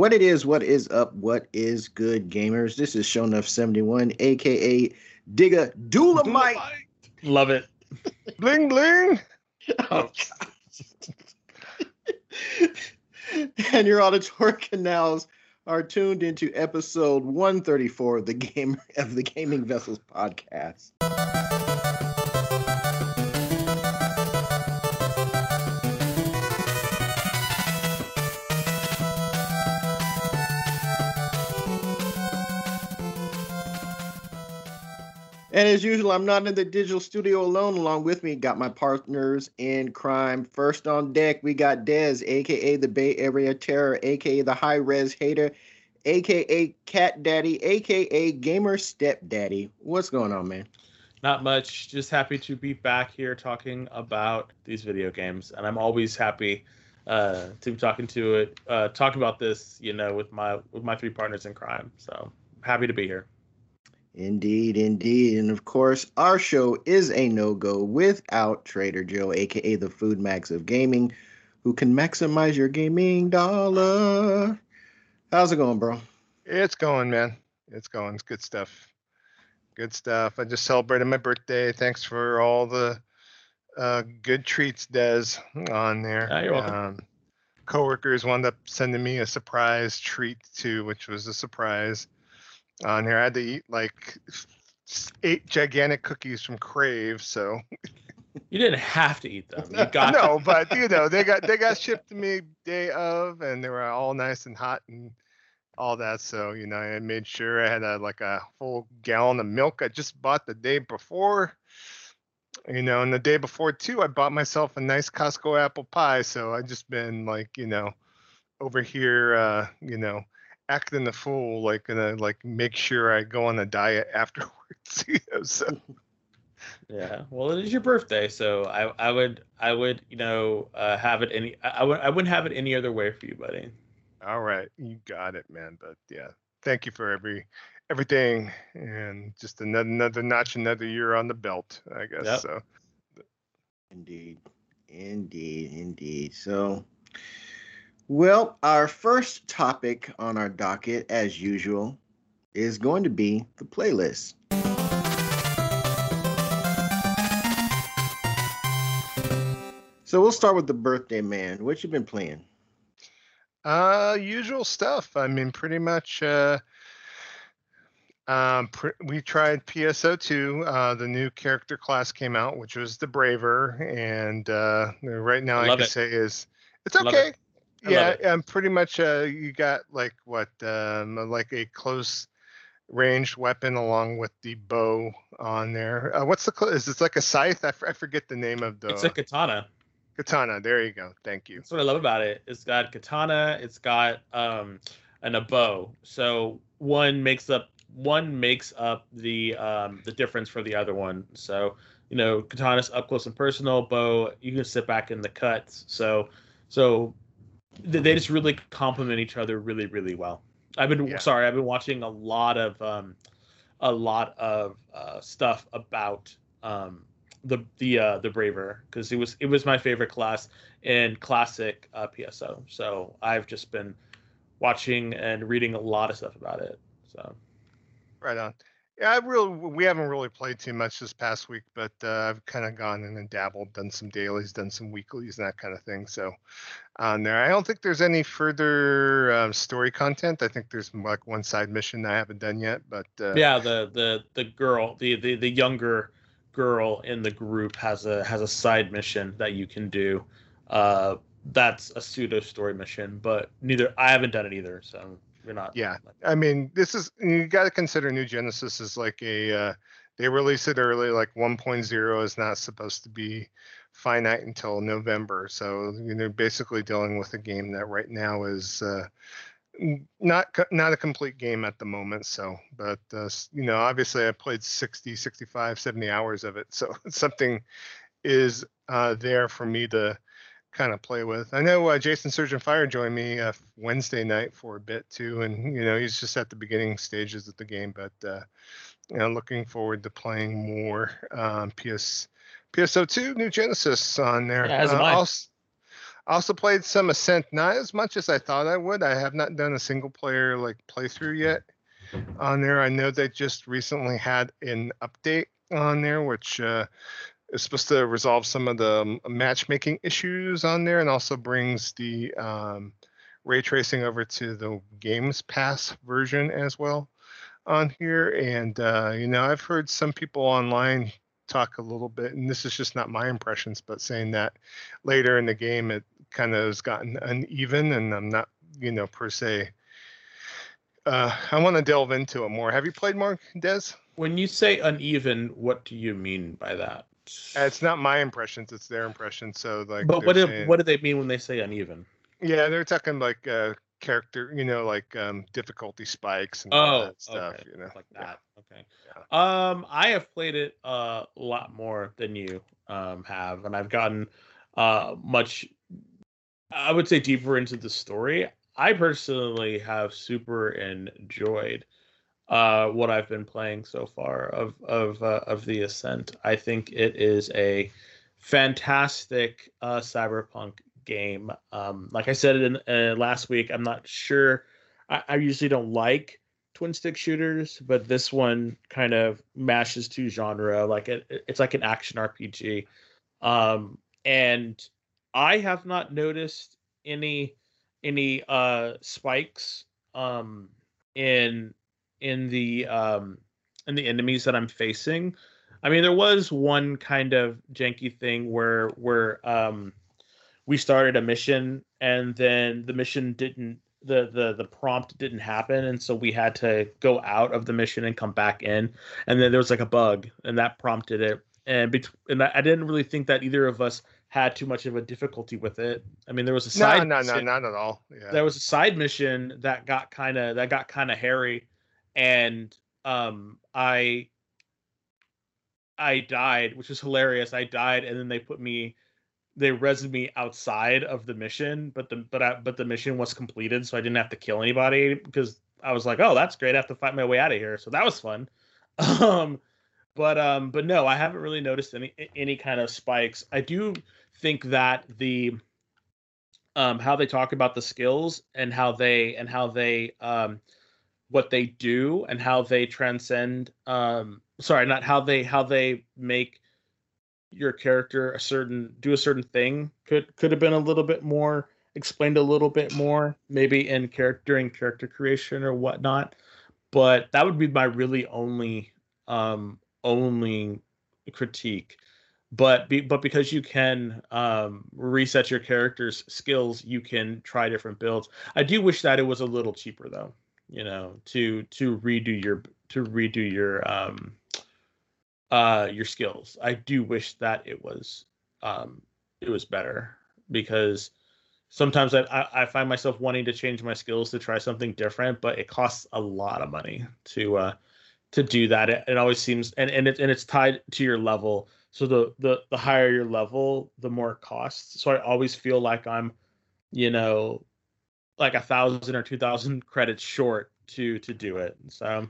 What it is, what is up, what is good, gamers? This is Shonuff71, aka Digga Dulamite. Love it. bling bling. Oh, oh. and your auditory canals are tuned into episode 134 of the game of the Gaming Vessels podcast. And as usual, I'm not in the digital studio alone. Along with me, got my partners in crime. First on deck, we got Dez, aka the Bay Area Terror, aka the High Res Hater, aka Cat Daddy, aka Gamer Stepdaddy. What's going on, man? Not much. Just happy to be back here talking about these video games, and I'm always happy uh, to be talking to it, uh, talking about this, you know, with my with my three partners in crime. So happy to be here. Indeed, indeed. And of course, our show is a no go without Trader Joe, aka the Food Max of Gaming, who can maximize your gaming dollar. How's it going, bro? It's going, man. It's going. It's good stuff. Good stuff. I just celebrated my birthday. Thanks for all the uh, good treats, Des, on there. Yeah, you're welcome. Um, coworkers wound up sending me a surprise treat too, which was a surprise on here. I had to eat like eight gigantic cookies from Crave, so You didn't have to eat them. You got no, but you know they got they got shipped to me day of, and they were all nice and hot and all that. So you know I made sure I had a, like a full gallon of milk I just bought the day before. You know, and the day before too, I bought myself a nice Costco apple pie. So I just been like you know over here, uh, you know acting the fool, like gonna like make sure I go on a diet afterwards. you know, so Yeah. Well, it is your birthday, so I I would I would you know uh, have it any I, I would I wouldn't have it any other way for you, buddy. all right, you got it, man. But yeah, thank you for every everything, and just another another notch, another year on the belt, I guess. Yep. So Indeed, indeed, indeed. So, well, our first topic on our docket, as usual, is going to be the playlist. So we'll start with the birthday man. What you been playing? Uh, usual stuff. I mean, pretty much. Uh, um, pr- we tried PSO2. Uh, the new character class came out, which was the Braver, and uh, right now I, Love can it. say is it's okay. it. Yeah, it. um, pretty much. Uh, you got like what, um, like a close ranged weapon along with the bow on there. Uh, what's the? Cl- is it like a scythe? I, f- I forget the name of the It's a katana. katana. There you go. Thank you. That's what I love about it. It's got katana. It's got um and a bow. So one makes up one makes up the um the difference for the other one. So you know, katana's up close and personal. Bow, you can sit back in the cuts. So so they just really complement each other really really well. I've been Yeah. sorry. I've been watching a lot of um a lot of uh, stuff about um the the uh the braver because it was it was my favorite class in classic uh, PSO. So I've just been watching and reading a lot of stuff about it. So Right on. Yeah, I really we haven't really played too much this past week, but uh, I've kind of gone in and dabbled, done some dailies, done some weeklies, and that kind of thing. So on there, I don't think there's any further um, story content. I think there's like one side mission I haven't done yet, but uh, yeah, the the the girl, the the the younger girl in the group has a has a side mission that you can do. Uh, that's a pseudo story mission, but neither I haven't done it either. So you're not. Yeah. I mean, this is you got to consider New Genesis is like a uh, they release it early, like 1.0 is not supposed to be finite until November. So you know, basically dealing with a game that right now is uh, not not a complete game at the moment. So, but uh, you know, obviously I played 60, 65, 70 hours of it, so something is uh, there for me to kind of play with. I know uh, Jason Surgeon Fire joined me uh, Wednesday night for a bit too, and you know he's just at the beginning stages of the game, but uh, you know looking forward to playing more um, PS PSO2 New Genesis on there. Yeah, as Uh, I. also, Also played some Ascent, not as much as I thought I would. I have not done a single player like playthrough yet on there. I know they just recently had an update on there, which uh, is supposed to resolve some of the um, matchmaking issues on there, and also brings the um, ray tracing over to the Games Pass version as well on here. And uh, you know, I've heard some people online talk a little bit, and this is just not my impressions, but saying that later in the game it kind of has gotten uneven, and I'm not, you know, per se. Uh, I want to delve into it more. Have you played more, Des? When you say uneven, what do you mean by that? Uh, It's not my impressions; it's their impressions. So, like, but what do, saying- what do they mean when they say uneven? Yeah, they're talking like uh, character, you know, like um, difficulty spikes and all Oh, that stuff. okay. You know, like Yeah. that. Okay. Um, I have played it a lot more than you um have, and I've gotten uh much. I would say deeper into the story. I personally have super enjoyed uh what I've been playing so far of of uh, of the Ascent. I think it is a fantastic uh cyberpunk game. Um, like I said in uh, last week, I'm not sure. I, I usually don't like twin stick shooters, but this one kind of mashes two genre. Like it, it's like an action RPG. Um, and I have not noticed any any uh spikes um in in the um in the enemies that I'm facing. I mean, there was one kind of janky thing where where um we started a mission and then the mission didn't the the the prompt didn't happen and so we had to go out of the mission and come back in and then there was like a bug and that prompted it and bet- and I didn't really think that either of us had too much of a difficulty with it. I mean, there was a no, side no, no, mission- not at all. Yeah, there was a side mission that got kind of that got kind of hairy and um i i died which was hilarious i died and then they put me they rezzed me outside of the mission but the but I, but the mission was completed so i didn't have to kill anybody because i was like oh that's great i have to fight my way out of here so that was fun. Um but um but no i haven't really noticed any any kind of spikes. I do think that the um how they talk about the skills and how they and how they um what they do and how they transcend um sorry not how they how they make your character a certain do a certain thing could could have been a little bit more explained a little bit more maybe in character during character creation or whatnot. But that would be my really only um only critique. But be, but because you can um reset your character's skills you can try different builds. I do wish that it was a little cheaper though you know to to redo your to redo your um uh your skills. I do wish that it was um it was better because sometimes I, I find myself wanting to change my skills to try something different but it costs a lot of money to uh to do that. It, it always seems and and, it, and it's tied to your level. So the, the the higher your level the more it costs. So i always feel like i'm you know like a thousand or two thousand credits short to to do it so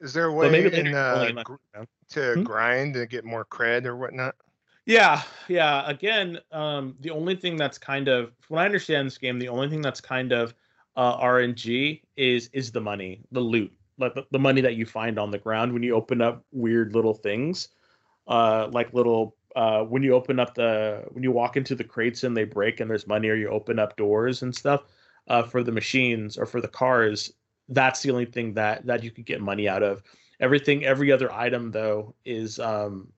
is there a way maybe in, uh, only not- gr- to Hmm? grind and get more cred or whatnot? Yeah, yeah. Again, um, the only thing that's kind of, when I understand this game, the only thing that's kind of uh, RNG is is the money, the loot, like the, the money that you find on the ground when you open up weird little things, uh, like little uh, when you open up the when you walk into the crates and they break and there's money, or you open up doors and stuff uh, for the machines or for the cars. That's the only thing that that you could get money out of. Everything, every other item though is um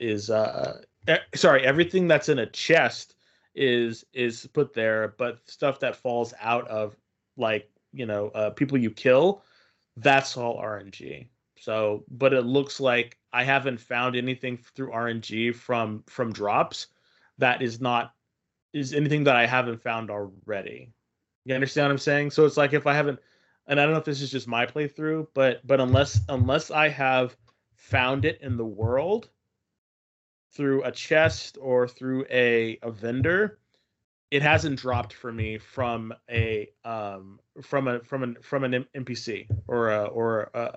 is uh eh, sorry everything that's in a chest is is put there but stuff that falls out of like you know uh people you kill that's all rng so but it looks like i haven't found anything through rng from from drops that is not is anything that i haven't found already you understand what i'm saying? So it's like if i haven't and i don't know if this is just my playthrough but but unless unless i have found it in the world through a chest or through a, a vendor it hasn't dropped for me from a um from a from an from an npc or a, or a,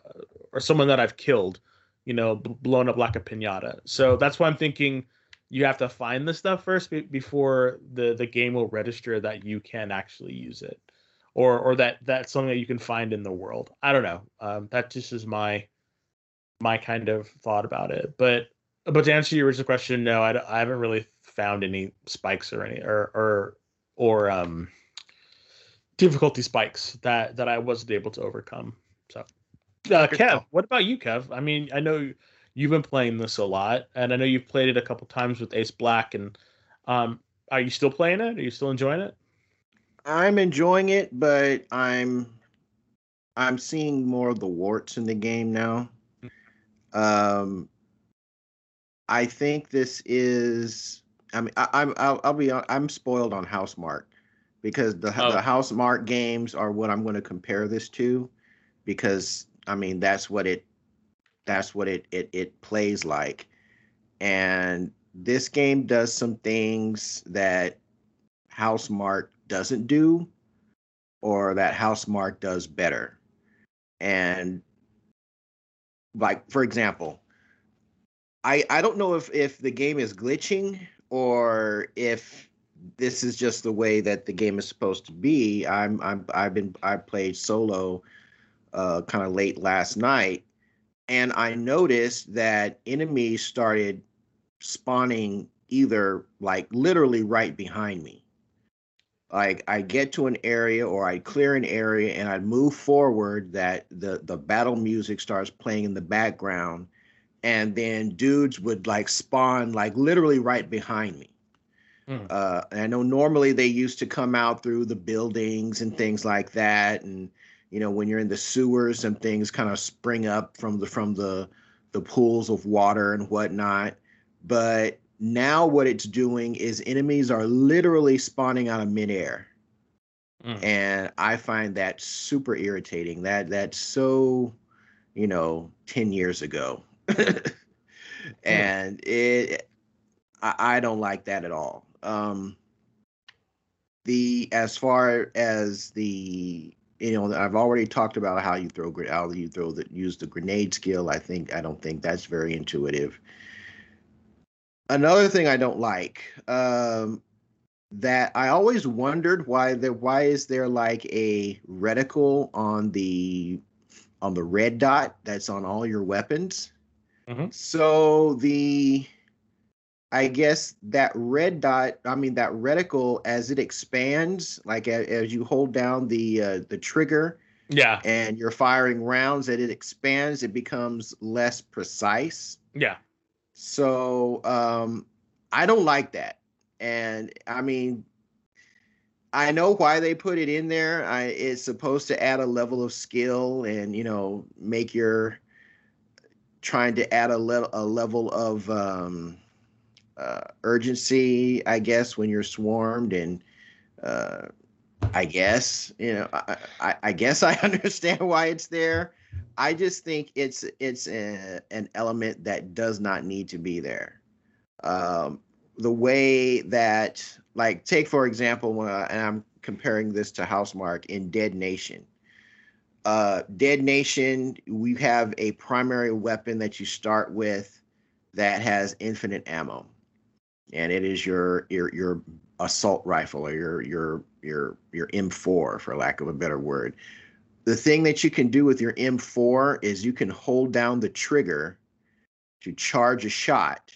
or someone that i've killed you know blown up like a piñata so that's why i'm thinking you have to find the stuff first be- before the the game will register that you can actually use it. Or or that that's something that you can find in the world. I don't know. Um, that just is my my kind of thought about it. But but to answer your original question no i, I haven't really found any spikes or any or or or um difficulty spikes that that i wasn't able to overcome. So uh, kev what about you kev? I mean i know you've been playing this a lot, and I know you've played it a couple times with Ace Black. And um, are you still playing it? Are you still enjoying it? I'm enjoying it, but I'm I'm seeing more of the warts in the game now. Um, I think this is. I mean, I, I'm I'll, I'll be I'm spoiled on Housemarque because the oh. the Housemarque games are what I'm going to compare this to, because I mean that's what it that's what it it it plays like. And this game does some things that Housemarque doesn't do or that Housemarque does better. And like for example, I I don't know if if the game is glitching or if this is just the way that the game is supposed to be. I'm I'm I've been I played solo uh kind of late last night and I noticed that enemies started spawning either like literally right behind me. Like I get to an area or I clear an area and I move forward that the the battle music starts playing in the background and then dudes would like spawn like literally right behind me. Mm. Uh, I know normally they used to come out through the buildings and things like that, and you know when you're in the sewers and things kind of spring up from the from the the pools of water and whatnot. But now what it's doing is enemies are literally spawning out of midair. Mm. and i find that super irritating. That that's so you know 10 years ago. And it I, I don't like that at all. Um the as far as the you know, I've already talked about how you throw how you throw the use the grenade skill. I think I don't think that's very intuitive. Another thing I don't like um, that I always wondered why there why is there like a reticle on the on the red dot that's on all your weapons. Mm-hmm. So the I guess that red dot, I mean that reticle, as it expands, like as, as you hold down the uh, the trigger, yeah, and you're firing rounds, that it expands, it becomes less precise. Yeah. So um, I don't like that, and I mean, I know why they put it in there. I, it's supposed to add a level of skill and you know make your trying to add a, le- a level of um, uh, urgency, I guess, when you're swarmed, and uh, I guess you know, I, I, I, guess I understand why it's there. I just think it's it's a, an element that does not need to be there. Um, the way that, like, take for example, uh, and I'm comparing this to Housemarque in Dead Nation. Uh, Dead Nation, we have a primary weapon that you start with that has infinite ammo and it is your your your assault rifle or your your your your M4 for lack of a better word. The thing that you can do with your M4 is you can hold down the trigger to charge a shot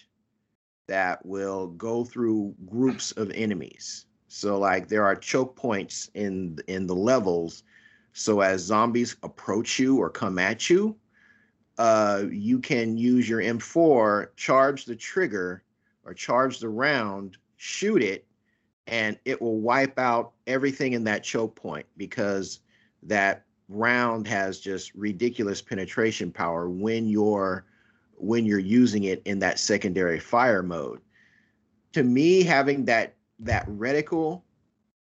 that will go through groups of enemies. So like there are choke points in in the levels so as zombies approach you or come at you, uh, you can use your M4, charge the trigger, or charge the round, shoot it, and it will wipe out everything in that choke point because that round has just ridiculous penetration power when you're when you're using it in that secondary fire mode. To me, having that that reticle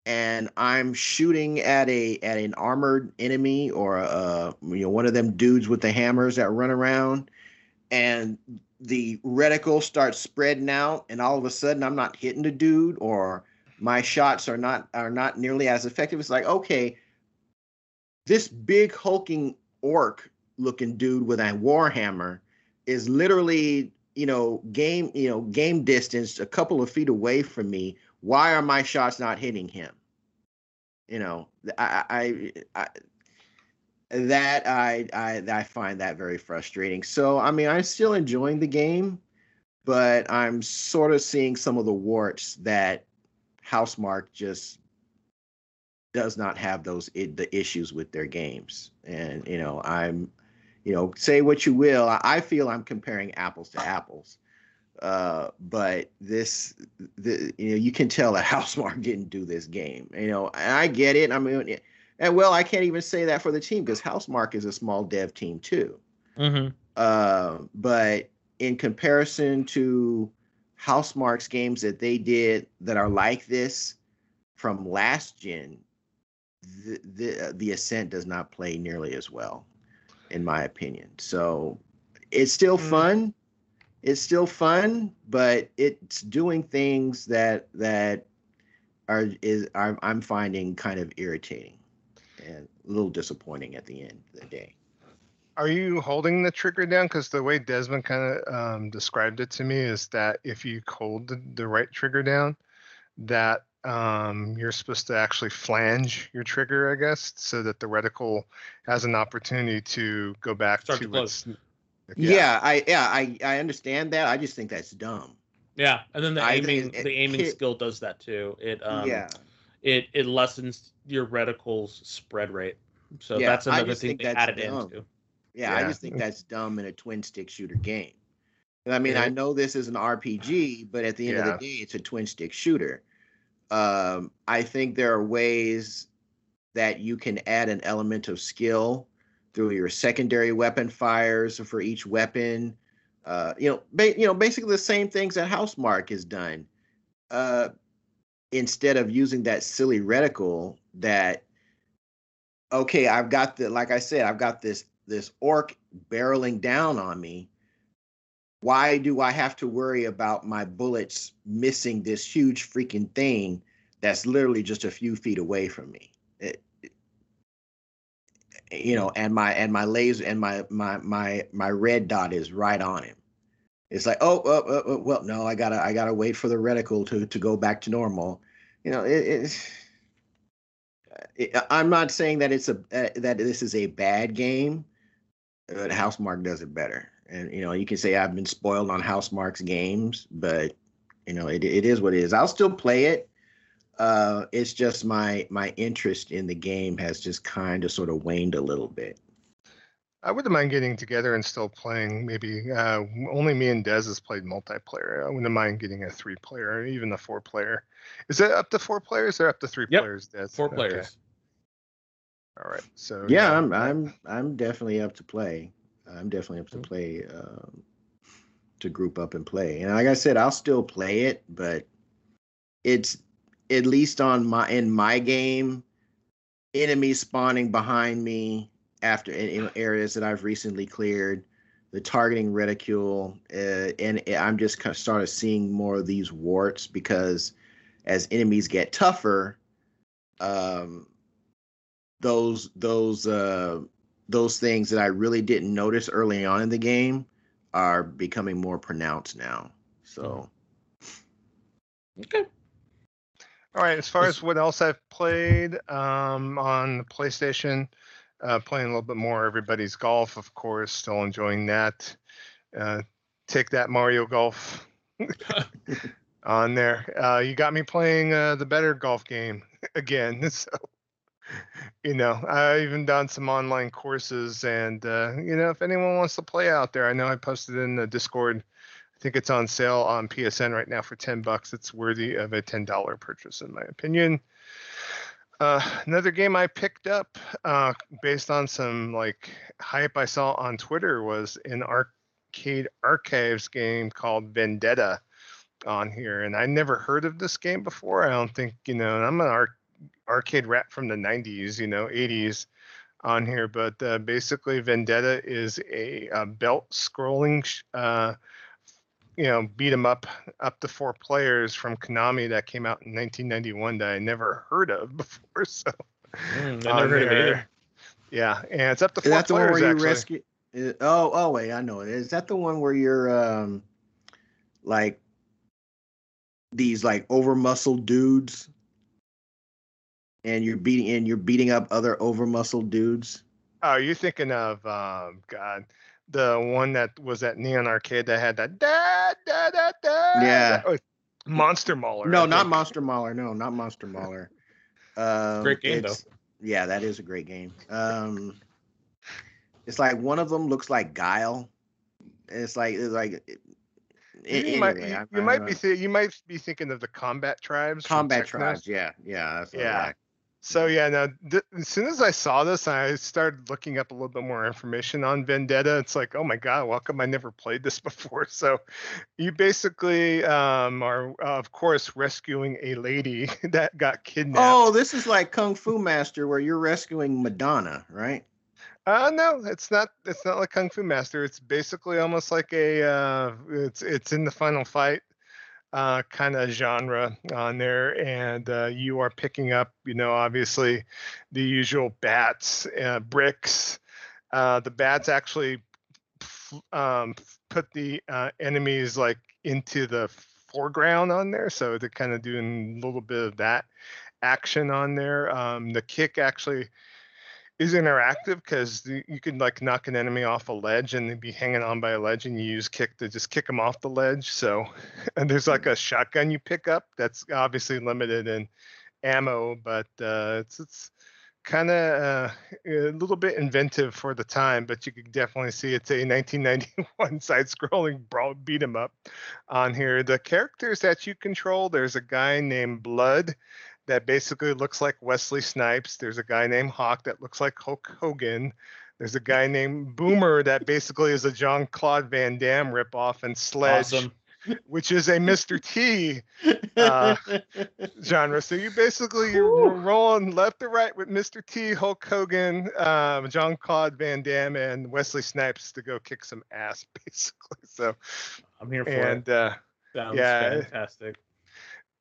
and I'm shooting at a at an armored enemy or a you know one of them dudes with the hammers that run around and the reticle starts spreading out and all of a sudden I'm not hitting the dude or my shots are not are not nearly as effective. It's like, okay, this big hulking orc looking dude with a warhammer is literally you know, game, you know, game distance, a couple of feet away from me. Why are my shots not hitting him? You know, I, I, I that I, I I find that very frustrating. So I mean, I'm still enjoying the game, but I'm sort of seeing some of the warts that Housemarque just does not have those the issues with their games. And you know, I'm you know, say what you will. I feel I'm comparing apples to apples. Uh, but this, the, you know, you can tell that Housemarque didn't do this game. You know, and I get it. I mean, and well, I can't even say that for the team because Housemarque is a small dev team too. Mm-hmm. Uh, but in comparison to Housemarque's games that they did that are like this from last gen, the the, the Ascent does not play nearly as well in my opinion. So it's still mm. fun. It's still fun, but it's doing things that that are is I'm, I'm finding kind of irritating and a little disappointing at the end of the day. Are you holding the trigger down? Because the way Desmond kind of um, described it to me is that if you hold the, the right trigger down, that um, you're supposed to actually flange your trigger, I guess, so that the reticle has an opportunity to go back Start to, to close. Its, yeah. yeah, I yeah I I understand that. I just think that's dumb. Yeah, and then the I aiming it, the aiming it, skill does that too. It um yeah it it lessens your reticle's spread rate. So yeah, that's another thing they added dumb. into. Yeah, yeah, I just think that's dumb in a twin stick shooter game. I mean, I know this is an RPG, but at the end yeah. of the day, it's a twin stick shooter. Um, I think there are ways that you can add an element of skill through your secondary weapon fires for each weapon. Uh, you know, ba- you know, basically the same things that Housemarque has done. Uh, instead of using that silly reticle that, okay, I've got the, like I said, I've got this this orc barreling down on me why do I have to worry about my bullets missing this huge freaking thing that's literally just a few feet away from me? It, you know, and my and my laser and my my my my red dot is right on him. It's like, oh, oh, oh, oh well, no, I gotta I gotta wait for the reticle to to go back to normal. You know, it, I'm not saying that it's a uh, that this is a bad game, but Housemarque does it better and you know you can say I've been spoiled on Housemarque's games, but you know it, it is what it is. I'll still play it. Uh, it's just my my interest in the game has just kind of sort of waned a little bit. I wouldn't mind getting together and still playing. Maybe uh, only me and Dez has played multiplayer. I wouldn't mind getting a three player, or even a four player. Is it up to four players or up to three yep. players? Dez? Four players. All right. So yeah, yeah, I'm I'm I'm definitely up to play. I'm definitely up to mm-hmm. play um, to group up and play. And like I said, I'll still play it, but it's at least on my in my game, enemies spawning behind me after in, in areas that I've recently cleared, the targeting reticule, uh, and I'm just kind of started seeing more of these warts because as enemies get tougher, um, those those uh, those things that I really didn't notice early on in the game are becoming more pronounced now. So, okay. All right. As far as what else I've played um, on the PlayStation, uh, playing a little bit more Everybody's Golf, of course. Still enjoying that. Uh, take that Mario Golf on there. Uh, you got me playing uh, the better golf game again. So you know, I even done some online courses, and uh, you know, if anyone wants to play out there, I know I posted in the Discord. I think it's on sale on PSN right now for ten bucks. It's worthy of a ten dollar purchase, in my opinion. Uh, another game I picked up uh, based on some like hype I saw on Twitter was an arcade archives game called Vendetta on here, and I never heard of this game before. I don't think you know. I'm an arc arcade rat from the 90s, you know, 80s on here. But uh, basically, Vendetta is a, a belt scrolling, uh, you know, beat 'em up up to four players from Konami that came out in 1991 that I never heard of before. So, mm, I never heard of Yeah, and it's up to four is that players. The one where you rescue? oh, oh wait, I know it. Is that the one where you're um, like these like over muscled dudes and you're beating and you're beating up other over muscled dudes. Oh, you're thinking of um God, the one that was at Neon Arcade that had that da da da da. Yeah. Oh, Monster Mauler. No, I not think. Monster Mauler. No, not Monster Mauler. Um, Great game, it's- Yeah, that is a great game. Um, it's like one of them looks like Guile. It's like it's like. it- You, anyway, might, you, I- you I might don't be th- you might be thinking of the Combat Tribes. combat tribes. Yeah, yeah, that's Yeah. like. So yeah, now th- as soon as I saw this, I started looking up a little bit more information on Vendetta. It's like, oh my god, welcome! I never played this before? So, you basically um, are, uh, of course, rescuing a lady that got kidnapped. Oh, this is like Kung Fu Master, where you're rescuing Madonna, right? Uh, no, it's not. It's not like Kung Fu Master. It's basically almost like a. Uh, it's it's in the final fight, uh, kind of genre on there, and uh, you are picking up, you know, obviously, the usual bats, uh, bricks. Uh, the bats actually um, put the uh, enemies like into the foreground on there, so they're kind of doing a little bit of that action on there. Um, the kick actually is interactive because you can like knock an enemy off a ledge and they'd be hanging on by a ledge and you use kick to just kick them off the ledge so and there's like a shotgun you pick up that's obviously limited in ammo but uh, it's it's kind of uh, a little bit inventive for the time but you could definitely see it's a 1991 side-scrolling brawl beat 'em up on here. The characters that you control there's a guy named blood that basically looks like Wesley Snipes. There's a guy named Hawk that looks like Hulk Hogan. There's a guy named Boomer that basically is a John Claude Van Damme ripoff, and Sledge, Awesome. which is a Mr. T Uh, genre. So you basically you're rolling left to right with Mr. T, Hulk Hogan, um, John Claude Van Damme, and Wesley Snipes to go kick some ass, basically. So I'm here for and it. uh, Sounds yeah. fantastic.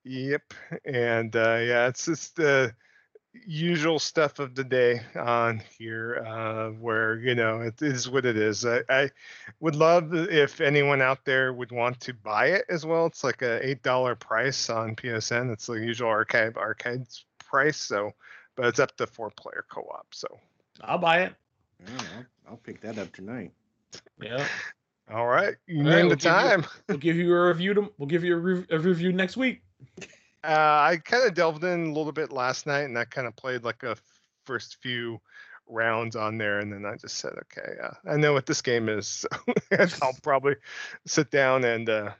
Yep, and uh, yeah, it's just the usual stuff of the day on here, uh, where you know it is what it is. I, I would love if anyone out there would want to buy it as well. It's like a eight dollar price on PSN. It's the usual archive arcades price, so but it's up to four player co op. So I'll buy it. Yeah, I'll, I'll pick that up tonight. Yeah. all right, you All right, name we'll the give you- time. We'll give you a review. To, we'll give you a, re- a review next week. Uh, I kind of delved in a little bit last night, and I kind of played like a first few rounds on there, and then I just said, okay, uh, I know what this game is, so I'll probably sit down and uh,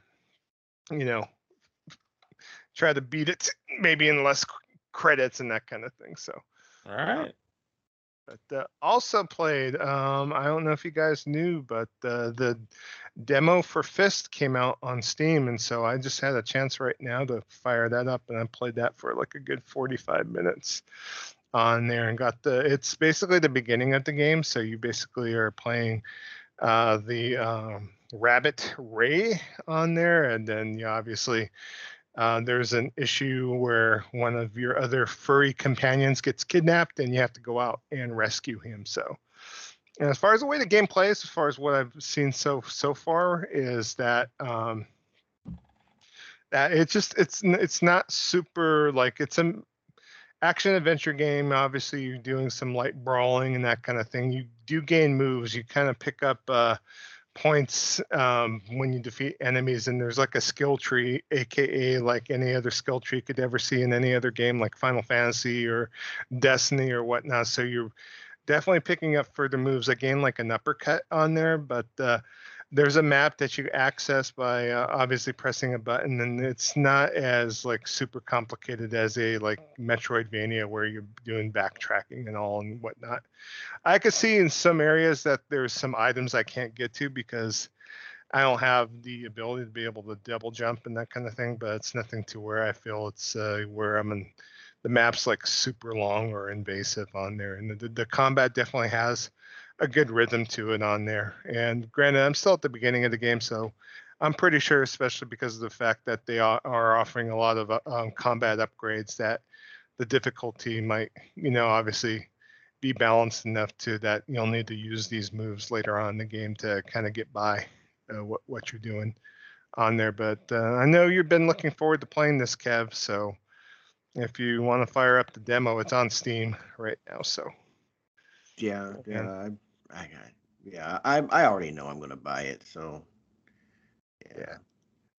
you know try to beat it, maybe in less credits and that kind of thing. So, All right. but uh, also played. Um, I don't know if you guys knew, but uh, the demo for Fist came out on Steam, and so I just had a chance right now to fire that up, and I played that for like a good 45 minutes on there, and got the. It's basically the beginning of the game, so you basically are playing uh, the um, Rabbit Ray on there, and then you obviously. Uh, there's an issue where one of your other furry companions gets kidnapped and you have to go out and rescue him. So, and as far as the way the game plays, as far as what I've seen so so far, is that um, that it's just it's it's not super like it's an action adventure game. Obviously, you're doing some light brawling and that kind of thing. You do gain moves. You kind of pick up. Uh, points um, when you defeat enemies and there's like a skill tree aka like any other skill tree you could ever see in any other game like final fantasy or destiny or whatnot so you're definitely picking up further moves i gain like an uppercut on there but uh, there's a map that you access by uh, obviously pressing a button and it's not as like super complicated as a like metroidvania where you're doing backtracking and all and whatnot I could see in some areas that there's some items I can't get to because I don't have the ability to be able to double jump and that kind of thing. But it's nothing to where I feel it's uh, where I'm in the map's like super long or invasive on there. And the, the combat definitely has a good rhythm to it on there. And granted, I'm still at the beginning of the game, so I'm pretty sure, especially because of the fact that they are, offering a lot of uh, um, combat upgrades, that the difficulty might, you know, obviously be balanced enough to that you'll need to use these moves later on in the game to kind of get by uh, what what you're doing on there. But uh, I know you've been looking forward to playing this, Kev. So if you want to fire up the demo, it's on Steam right now. So Yeah, yeah, I, I got, yeah, I, I already know I'm gonna buy it. So, Yeah.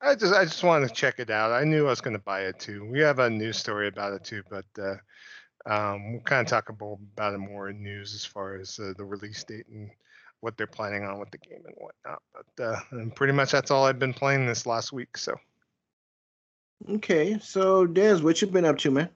I just I just wanted to check it out. I knew I was going to buy it too. We have a news story about it too, but uh, um, we'll kind of talk about, about it more in news as far as uh, the release date and what they're planning on with the game and whatnot. But uh, and pretty much that's all I've been playing this last week. So Okay, so Des, what you been up to, man?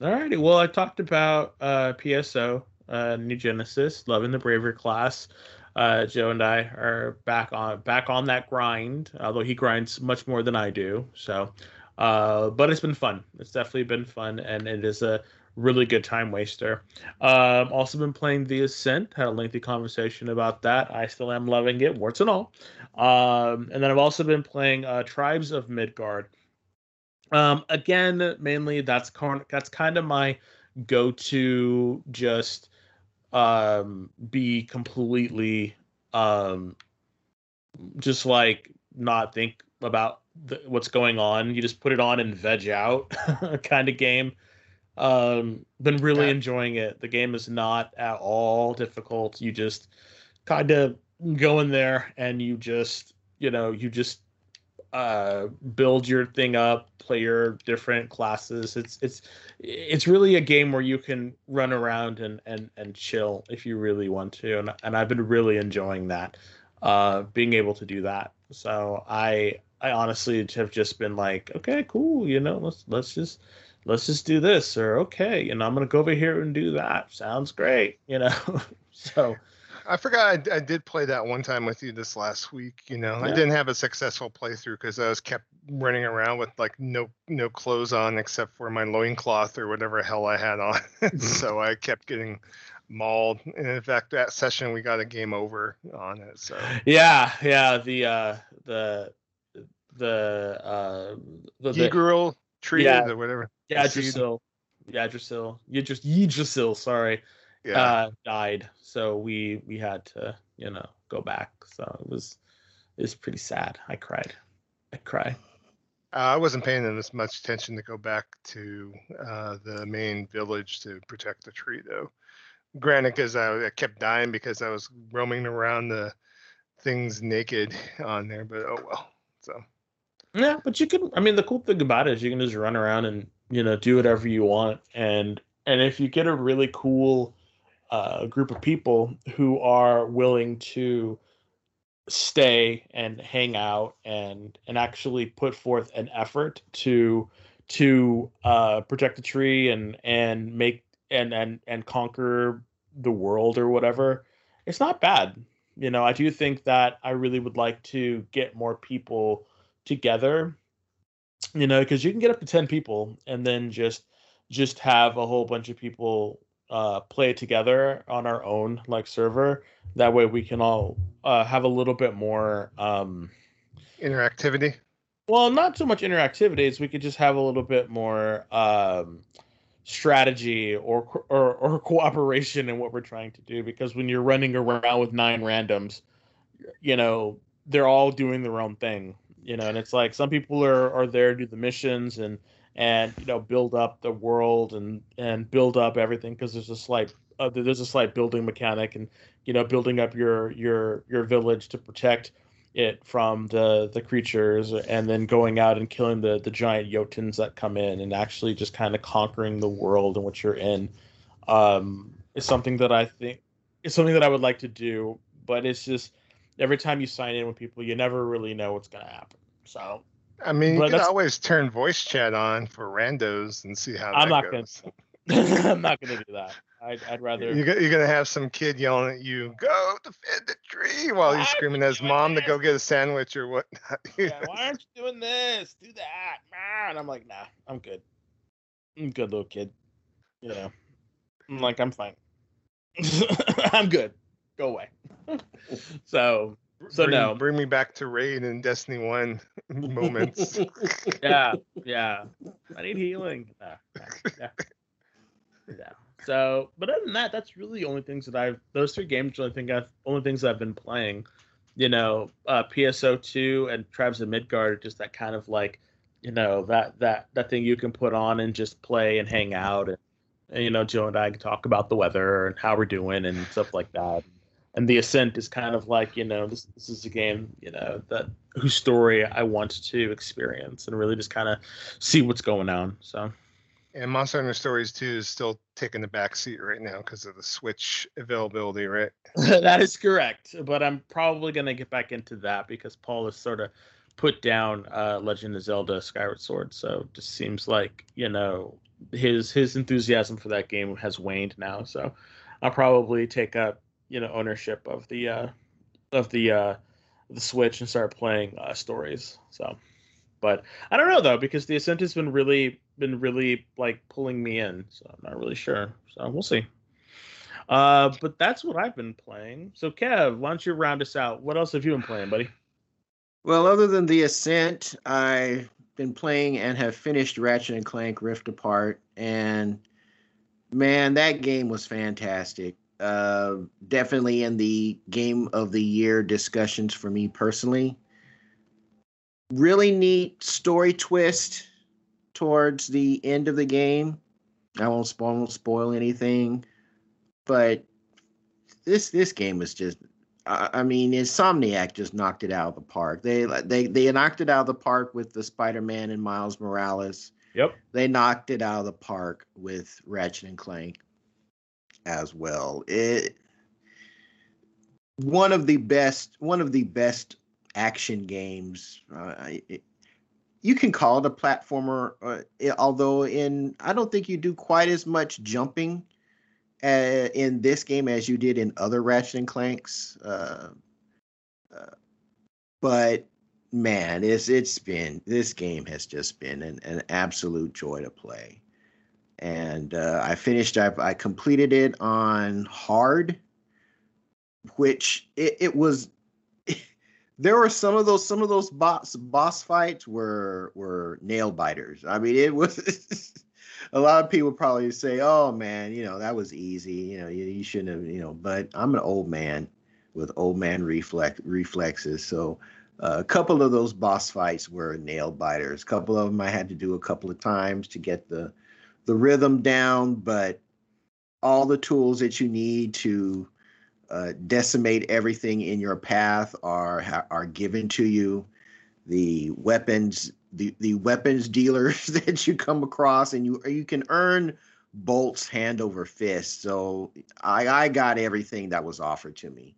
Alrighty. Well, I talked about uh, PSO, uh, New Genesis, loving the Bravery class. Uh, Joe and I are back on back on that grind, although he grinds much more than I do. So, uh, but it's been fun. It's definitely been fun, and it is a really good time waster. Um, also been playing The Ascent. Had a lengthy conversation about that. I still am loving it, warts and all. Um, and then I've also been playing uh, Tribes of Midgard. Um, again, mainly that's kind that's kind of my go-to. Just um, be completely um, just like not think about the, what's going on. You just put it on and veg out kind of game. Um, been really Yeah. enjoying it. The game is not at all difficult. You just kind of go in there and you just, you know, you just uh build your thing up play your different classes. It's it's it's really a game where you can run around and and and chill if you really want to. And, and i've been really enjoying that uh being able to do that. So i i honestly have just been like okay cool you know let's let's just let's just do this or okay and i'm gonna go over here and do that. Sounds great you know? So I forgot I, I did play that one time with you this last week. You know, I didn't have a successful playthrough because I was kept running around with like no no clothes on except for my loincloth or whatever hell I had on. so I kept getting mauled. And in fact, that session we got a game over on it. So Yeah, yeah. The uh the the uh the, the Yggdrasil tree yeah. or whatever. yeah. Yggdrasil. Yggdrasil. Yggdrasil, Yggdrasil, sorry. Yeah. Uh died. So we we had to, you know, go back. So it was it was pretty sad. I cried. I cried. Uh, I wasn't paying them as much attention to go back to uh, the main village to protect the tree, though. Granted, because I, I kept dying because I was roaming around the things naked on there, but oh well. So Yeah, but you can I mean the cool thing about it is you can just run around and, you know, do whatever you want and and if you get a really cool uh, group of people who are willing to stay and hang out and and actually put forth an effort to to uh protect the tree and and make and and and conquer the world or whatever it's not bad. You know i do think that i really would like to get more people together you know because you can get up to 10 people and then just just have a whole bunch of people uh play together on our own like server that way we can all uh have a little bit more um interactivity. well not so much interactivity we could just have a little bit more um strategy or or, or cooperation in what we're trying to do because when you're running around with nine randoms you know they're all doing their own thing you know and it's like some people are are there to do the missions and and you know build up the world and and build up everything because there's a slight uh, there's a slight building mechanic and you know building up your your your village to protect it from the the creatures and then going out and killing the the giant jotuns that come in and actually just kind of conquering the world in which you're in um is something that I think is something that I would like to do but it's just every time you sign in with people you never really know what's going to happen so I mean, you But could that's- always turn voice chat on for randos and see how I'm that not gonna- I'm not going to do that I'd, I'd rather You got, you're gonna have some kid yelling at you, "Go defend the tree!" while are screaming at his mom to go get a sandwich or whatnot. yeah, why aren't you doing this? Do that. And I'm like, nah, I'm good. I'm good, little kid. You know, I'm like, I'm fine. I'm good. Go away. so, so bring, no. bring me back to raid and Destiny One moments. yeah, yeah. I need healing. Yeah. Yeah. So, but other than that, that's really the only things that I've. Those three games, the only I've, only things I've been playing. you know, uh, PSO2 and Tribes of Midgard, are just that kind of like, you know, that that that thing you can put on and just play and hang out and, and you know, Joe and I can talk about the weather and how we're doing and stuff like that. And the Ascent is kind of like, you know, this this is a game, you know, that whose story I want to experience and really just kind of see what's going on. So. And Monster Hunter Stories 2 is still taking the back seat right now because of the Switch availability, right? that is correct. But I'm probably going to get back into that because Paul has sort of put down uh, Legend of Zelda Skyward Sword. So it just seems like, you know, his his enthusiasm for that game has waned now. So I'll probably take up, you know, ownership of the uh of the uh the Switch and start playing uh stories. So but I don't know though because the Ascent has been really been really like pulling me in, so I'm not really sure. So we'll see. Uh, but that's what I've been playing. So Kev, why don't you round us out? What else have you been playing, buddy? Well, other than the Ascent, I've been playing and have finished Ratchet and Clank Rift Apart, and man, that game was fantastic. Uh, definitely in the game of the year discussions for me personally. Really neat story twist towards the end of the game. I won't spoil, won't spoil anything, but this this game was just. I, I mean, Insomniac just knocked it out of the park. They they they knocked it out of the park with the Spider-Man and Miles Morales. Yep. They knocked it out of the park with Ratchet and Clank as well. It one of the best one of the best action games. Uh, it, you can call it a platformer, uh, it, although in I don't think you do quite as much jumping uh, in this game as you did in other Ratchet and Clanks. Uh, uh, but man, it's it's been this game has just been an, an absolute joy to play. And uh, I finished. I, I completed it on hard, which it, it was there were some of those some of those boss boss fights were were nail biters. I mean, it was a lot of people probably say, "Oh man, you know that was easy. You know, you, you shouldn't have." You know, but I'm an old man with old man reflex reflexes, so. Uh, a couple of those boss fights were nail biters. A couple of them I had to do a couple of times to get the the rhythm down, but all the tools that you need to uh, decimate everything in your path are are given to you. The weapons, the, the weapons dealers that you come across, and you you can earn bolts hand over fist. So I I got everything that was offered to me.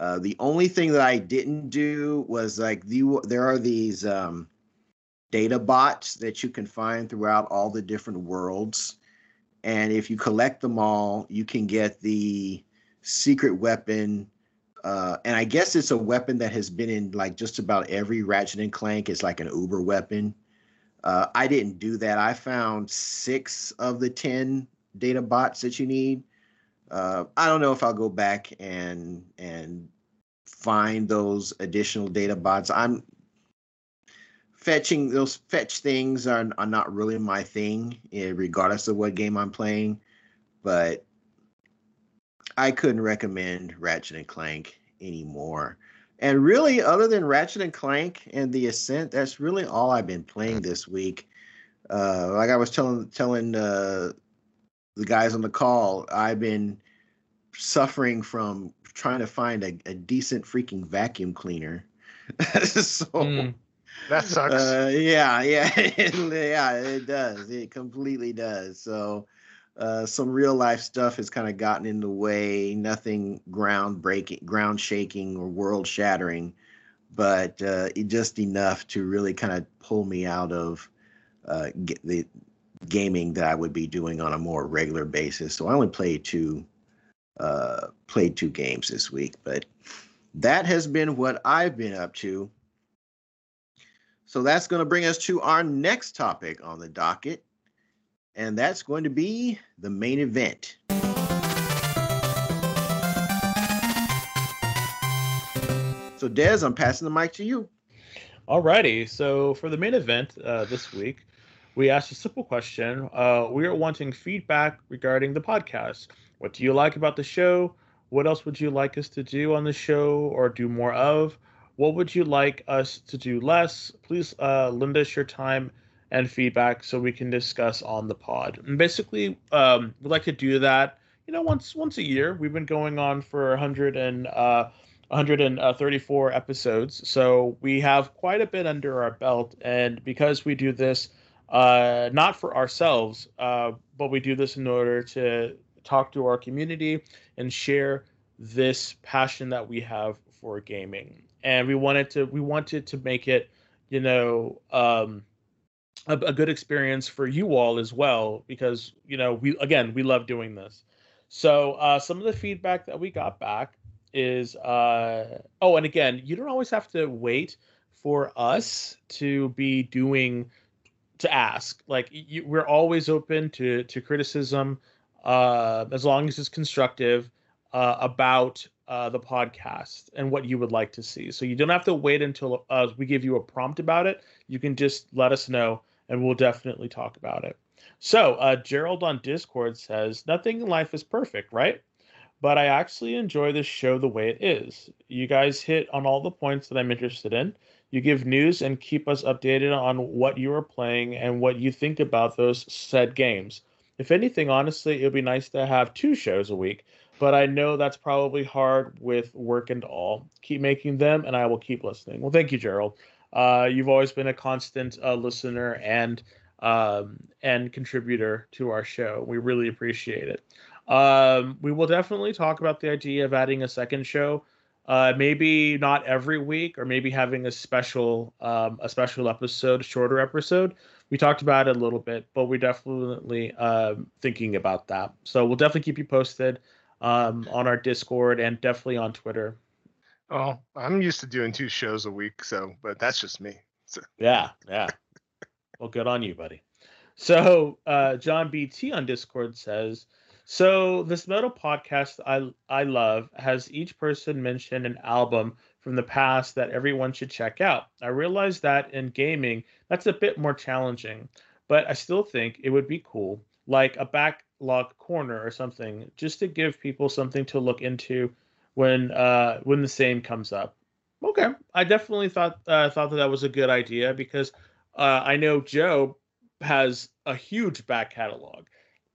Uh, the only thing that I didn't do was like the there are these um, data bots that you can find throughout all the different worlds, and if you collect them all, you can get the secret weapon. Uh, and I guess it's a weapon that has been in like just about every Ratchet and Clank. It's like an Uber weapon. Uh, I didn't do that. I found six of the 10 data bots that you need. Uh, I don't know if I'll go back and and find those additional data bots. I'm fetching those fetch things are, are not really my thing, eh, regardless of what game I'm playing. But I couldn't recommend Ratchet and Clank anymore. And really, other than Ratchet and Clank and the Ascent, that's really all I've been playing this week. Uh, like I was telling telling uh, the guys on the call, I've been suffering from trying to find a, a decent freaking vacuum cleaner. so mm, that sucks. Uh, yeah, yeah, yeah, it does. It completely does. So uh, some real life stuff has kind of gotten in the way. Nothing ground breaking, ground shaking, or world shattering, but uh, just enough to really kind of pull me out of uh, the gaming that I would be doing on a more regular basis. So I only played two uh, played two games this week, but that has been what I've been up to. So that's going to bring us to our next topic on the docket and that's going to be the main event. So, Des, I'm passing the mic to you. Alrighty. So, for the main event uh, this week, we asked a simple question. Uh, we are wanting feedback regarding the podcast. What do you like about the show? What else would you like us to do on the show or do more of? What would you like us to do less? Please uh, lend us your time and feedback so we can discuss on the pod. And basically, um, we'd like to do that, you know, once once a year. We've been going on for 100 and uh, 134 episodes, so we have quite a bit under our belt. And because we do this uh, not for ourselves, uh, but we do this in order to talk to our community and share this passion that we have for gaming. And we wanted to we wanted to make it, you know, um, a, a good experience for you all as well because you know we again we love doing this. So uh, some of the feedback that we got back is uh, oh, and again, you don't always have to wait for us to be doing to ask. Like you, we're always open to to criticism, uh, as long as it's constructive uh, about uh, the podcast and what you would like to see. So you don't have to wait until uh, we give you a prompt about it. You can just let us know, and we'll definitely talk about it. So uh, Gerald on Discord says, "Nothing in life is perfect, right?" But I actually enjoy this show the way it is. You guys hit on all the points that I'm interested in. You give news and keep us updated on what you are playing and what you think about those said games. If anything, honestly, it would be nice to have two shows a week, but I know that's probably hard with work and all. Keep making them, and I will keep listening. Well, thank you, Gerald. Uh, you've always been a constant uh, listener and um, and contributor to our show. We really appreciate it. Um, we will definitely talk about the idea of adding a second show uh, maybe not every week, or maybe having a special um, a special episode, shorter episode. We talked about it a little bit, but we're definitely uh, thinking about that. So we'll definitely keep you posted um, on our Discord and definitely on Twitter. Oh, I'm used to doing two shows a week, so but that's just me. So. Yeah, yeah. well, good on you, buddy. So uh, John BT on Discord says so this metal podcast I I love has each person mention an album from the past that everyone should check out. I realize that in gaming that's a bit more challenging, but I still think it would be cool, like a backlog corner or something, just to give people something to look into when uh when the same comes up. Okay, I definitely thought uh, thought that that was a good idea because uh, I know Joe has a huge back catalog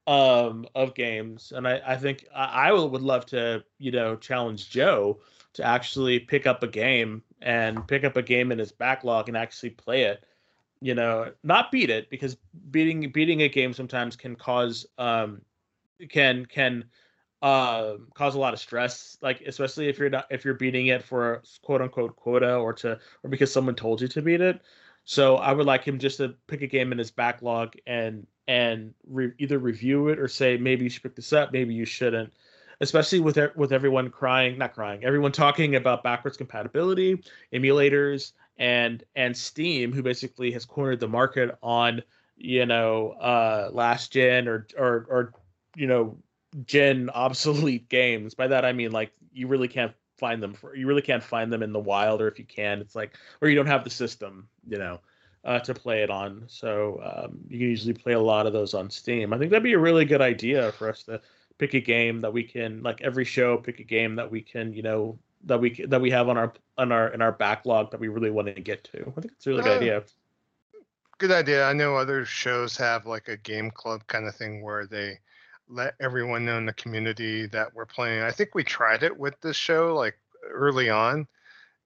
um, of games, and I, I think I, I would love to, you know, challenge Joe to actually pick up a game and pick up a game in his backlog and actually play it. You know, not beat it because beating beating a game sometimes can cause um can can uh, cause a lot of stress like especially if you're not if you're beating it for quote unquote quota or to or because someone told you to beat it so i would like him just to pick a game in his backlog and and re- either review it or say maybe you should pick this up, maybe you shouldn't. Especially with with everyone crying, not crying, everyone talking about backwards compatibility, emulators, and and Steam, who basically has cornered the market on you know uh, last gen or or or you know gen obsolete games. By that I mean like you really can't find them for you really can't find them in the wild, or if you can, it's like or you don't have the system, you know uh, to play it on. So um, you can usually play a lot of those on Steam. I think that'd be a really good idea for us to pick a game that we can, like every show, pick a game that we can, you know, that we that we have on our on our in our backlog that we really want to get to. I think it's a really good uh, idea. Good idea. I know other shows have like a game club kind of thing where they let everyone know in the community that we're playing. I think we tried it with this show like early on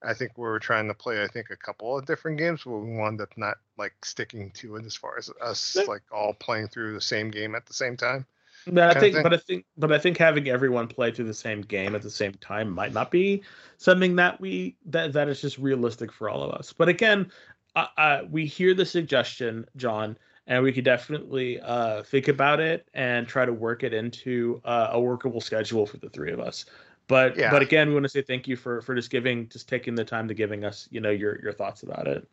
I think we were trying to play, I think, a couple of different games, but we wound up not like sticking to it as far as us like all playing through the same game at the same time. But I think, but I think, but I think having everyone play through the same game at the same time might not be something that we that that is just realistic for all of us. But again, uh, uh, we hear the suggestion, John, and we could definitely uh, think about it and try to work it into uh, a workable schedule for the three of us. But yeah. but again, we want to say thank you for for just giving just taking the time to giving us you know your your thoughts about it.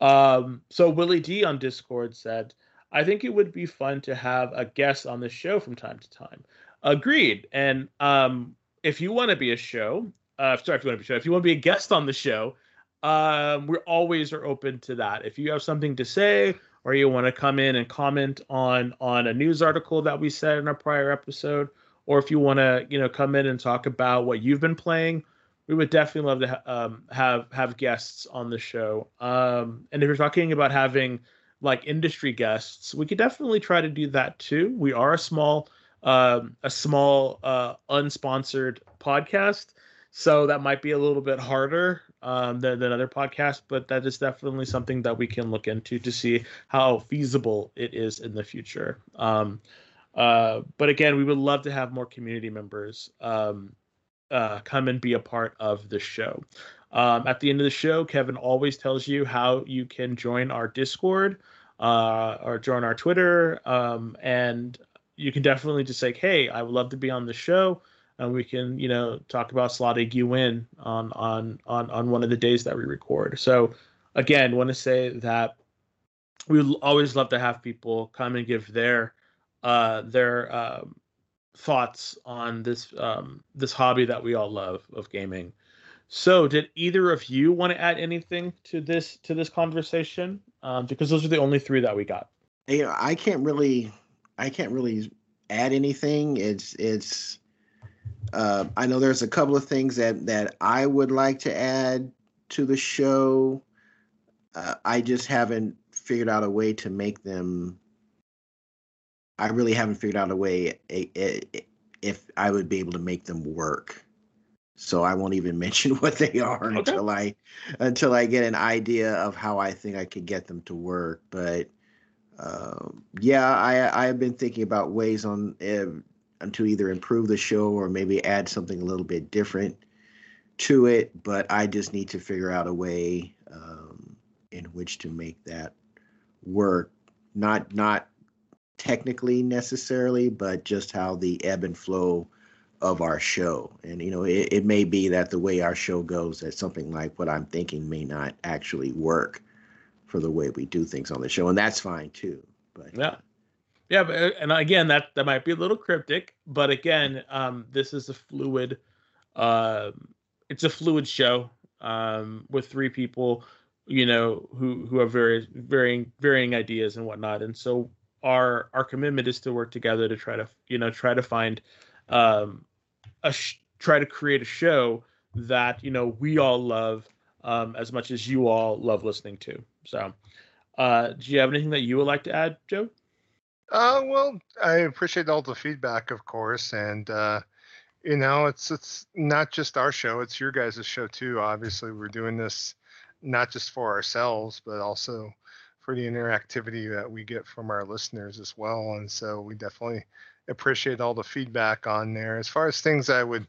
Um, so Willie D on Discord said, "I think it would be fun to have a guest on the show from time to time." Agreed. And um, if you want to be a show, uh, sorry, if you want to be a show, if you want to be a guest on the show, um, we always are open to that. If you have something to say or you want to come in and comment on on a news article that we said in a prior episode or if you want to, you know, come in and talk about what you've been playing, we would definitely love to ha- um, have have guests on the show. Um, and if you're talking about having like industry guests, we could definitely try to do that too. We are a small um, a small uh, unsponsored podcast, so that might be a little bit harder um, than, than other podcasts, but that is definitely something that we can look into to see how feasible it is in the future. Um, uh, but again, we would love to have more community members um, uh, come and be a part of the show. Um, at the end of the show, Kevin always tells you how you can join our Discord uh, or join our Twitter, um, and you can definitely just say, "Hey, I would love to be on the show," and we can, you know, talk about slotting you in on on on on one of the days that we record. So, again, want to say that we always love to have people come and give their uh, their um, thoughts on this um, this hobby that we all love of gaming. So, did either of you want to add anything to this to this conversation? Um, because those are the only three that we got. Know, I can't really, I can't really add anything. It's it's. Uh, I know there's a couple of things that that I would like to add to the show. Uh, I just haven't figured out a way to make them I really haven't figured out a way a, a, if I would be able to make them work. So I won't even mention what they are okay. until I until I get an idea of how I think I could get them to work. But um, yeah, I I have been thinking about ways on uh, to either improve the show or maybe add something a little bit different to it. But I just need to figure out a way um, in which to make that work. Not not technically necessarily, but just how the ebb and flow of our show. And you know, it, it may be that the way our show goes, that something like what I'm thinking may not actually work for the way we do things on the show, and that's fine too. But yeah. Yeah, but, uh, and again, that that might be a little cryptic, but again, um, this is a fluid, uh, it's a fluid show um, with three people, you know, who who have very varying varying ideas and whatnot, and so our our commitment is to work together to try to you know try to find um a sh- try to create a show that you know we all love um as much as you all love listening to so uh do you have anything that you would like to add joe uh well i appreciate all the feedback of course and uh you know it's it's not just our show it's your guys' show too obviously we're doing this not just for ourselves but also for the interactivity that we get from our listeners as well. And so we definitely appreciate all the feedback on there. As far as things I would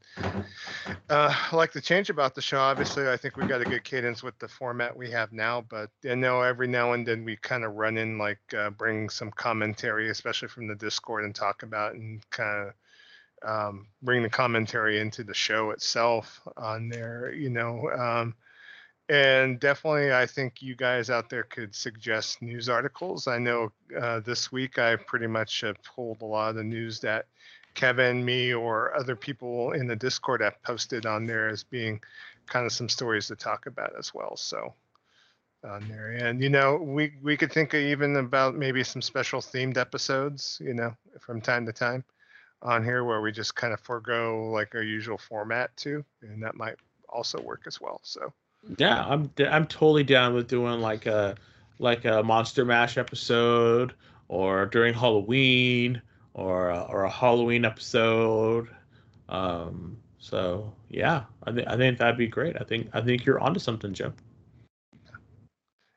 uh, like to change about the show, obviously, I think we got a good cadence with the format we have now. But I know every now and then we kind of run in, like, uh, bring some commentary, especially from the Discord, and talk about and kind of um, bring the commentary into the show itself on there. You know, um, and definitely i think you guys out there could suggest news articles. I know uh, this week i pretty much have pulled a lot of the news that kevin me or other people in the discord have posted on there as being kind of some stories to talk about as well so on there. And you know we we could think even about maybe some special themed episodes you know from time to time on here where we just kind of forego like our usual format too and that might also work as well so yeah, I'm I'm totally down with doing like a like a Monster Mash episode or during Halloween or a, or a Halloween episode. Um, so yeah, I think I think that'd be great. I think I think you're onto something, Jim.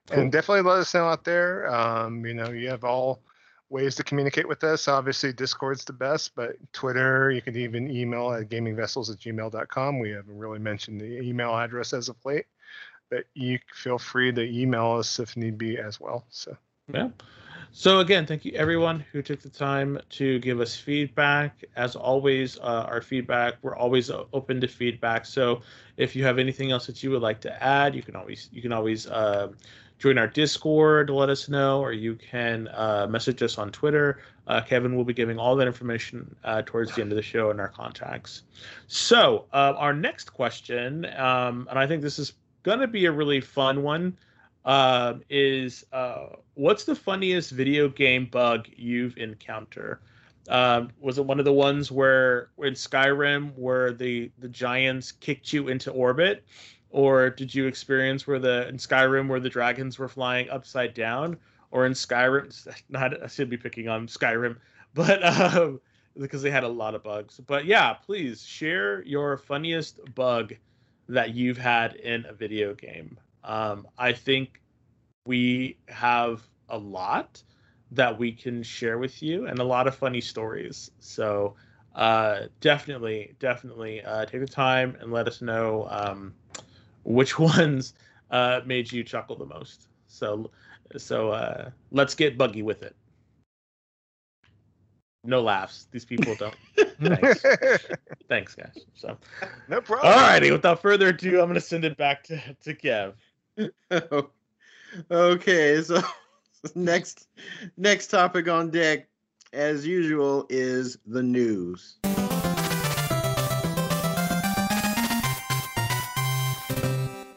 Cool. And definitely let us know out there. Um, you know, you have all ways to communicate with us. Obviously, Discord's the best, but Twitter, you can even email at gamingvessels at gmail.com. We haven't really mentioned the email address as of late, but you feel free to email us if need be as well. So, yeah. So again, thank you everyone who took the time to give us feedback. As always, uh, our feedback we're always open to feedback. So if you have anything else that you would like to add, you can always you can always uh, join our Discord to let us know, or you can uh, message us on Twitter. Uh, Kevin will be giving all that information uh, towards the end of the show in our contacts. So, uh, our next question, um, and I think this is going to be a really fun one, uh, is uh, what's the funniest video game bug you've encountered? Um, was it one of the ones where in Skyrim where the the giants kicked you into orbit, or did you experience where the in Skyrim where the dragons were flying upside down, or in Skyrim? Not I should be picking on Skyrim, but um, because they had a lot of bugs. But yeah, please share your funniest bug that you've had in a video game. Um, I think we have a lot that we can share with you and a lot of funny stories. So uh, definitely, definitely uh, take the time and let us know um, which ones uh, made you chuckle the most. So, so uh, let's get buggy with it. No laughs. These people don't. Thanks. Thanks, guys. So, no problem. All righty. Without further ado, I'm going to send it back to to Kev. okay, so next next topic on deck, as usual, is the news.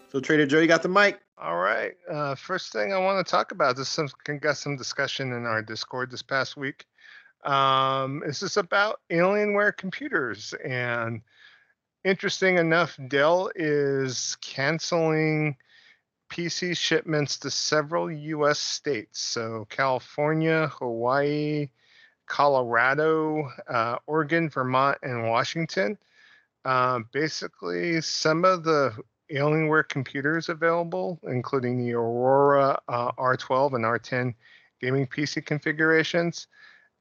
So Trader Joe, you got the mic. All right. Uh, first thing I want to talk about this some got some discussion in our Discord this past week. Um, this is about Alienware computers, and interesting enough, Dell is canceling PC shipments to several U.S. states. So California, Hawaii, Colorado, uh, Oregon, Vermont, and Washington. Uh, basically, some of the Alienware computers available, including the Aurora uh, R12 and R10 gaming PC configurations,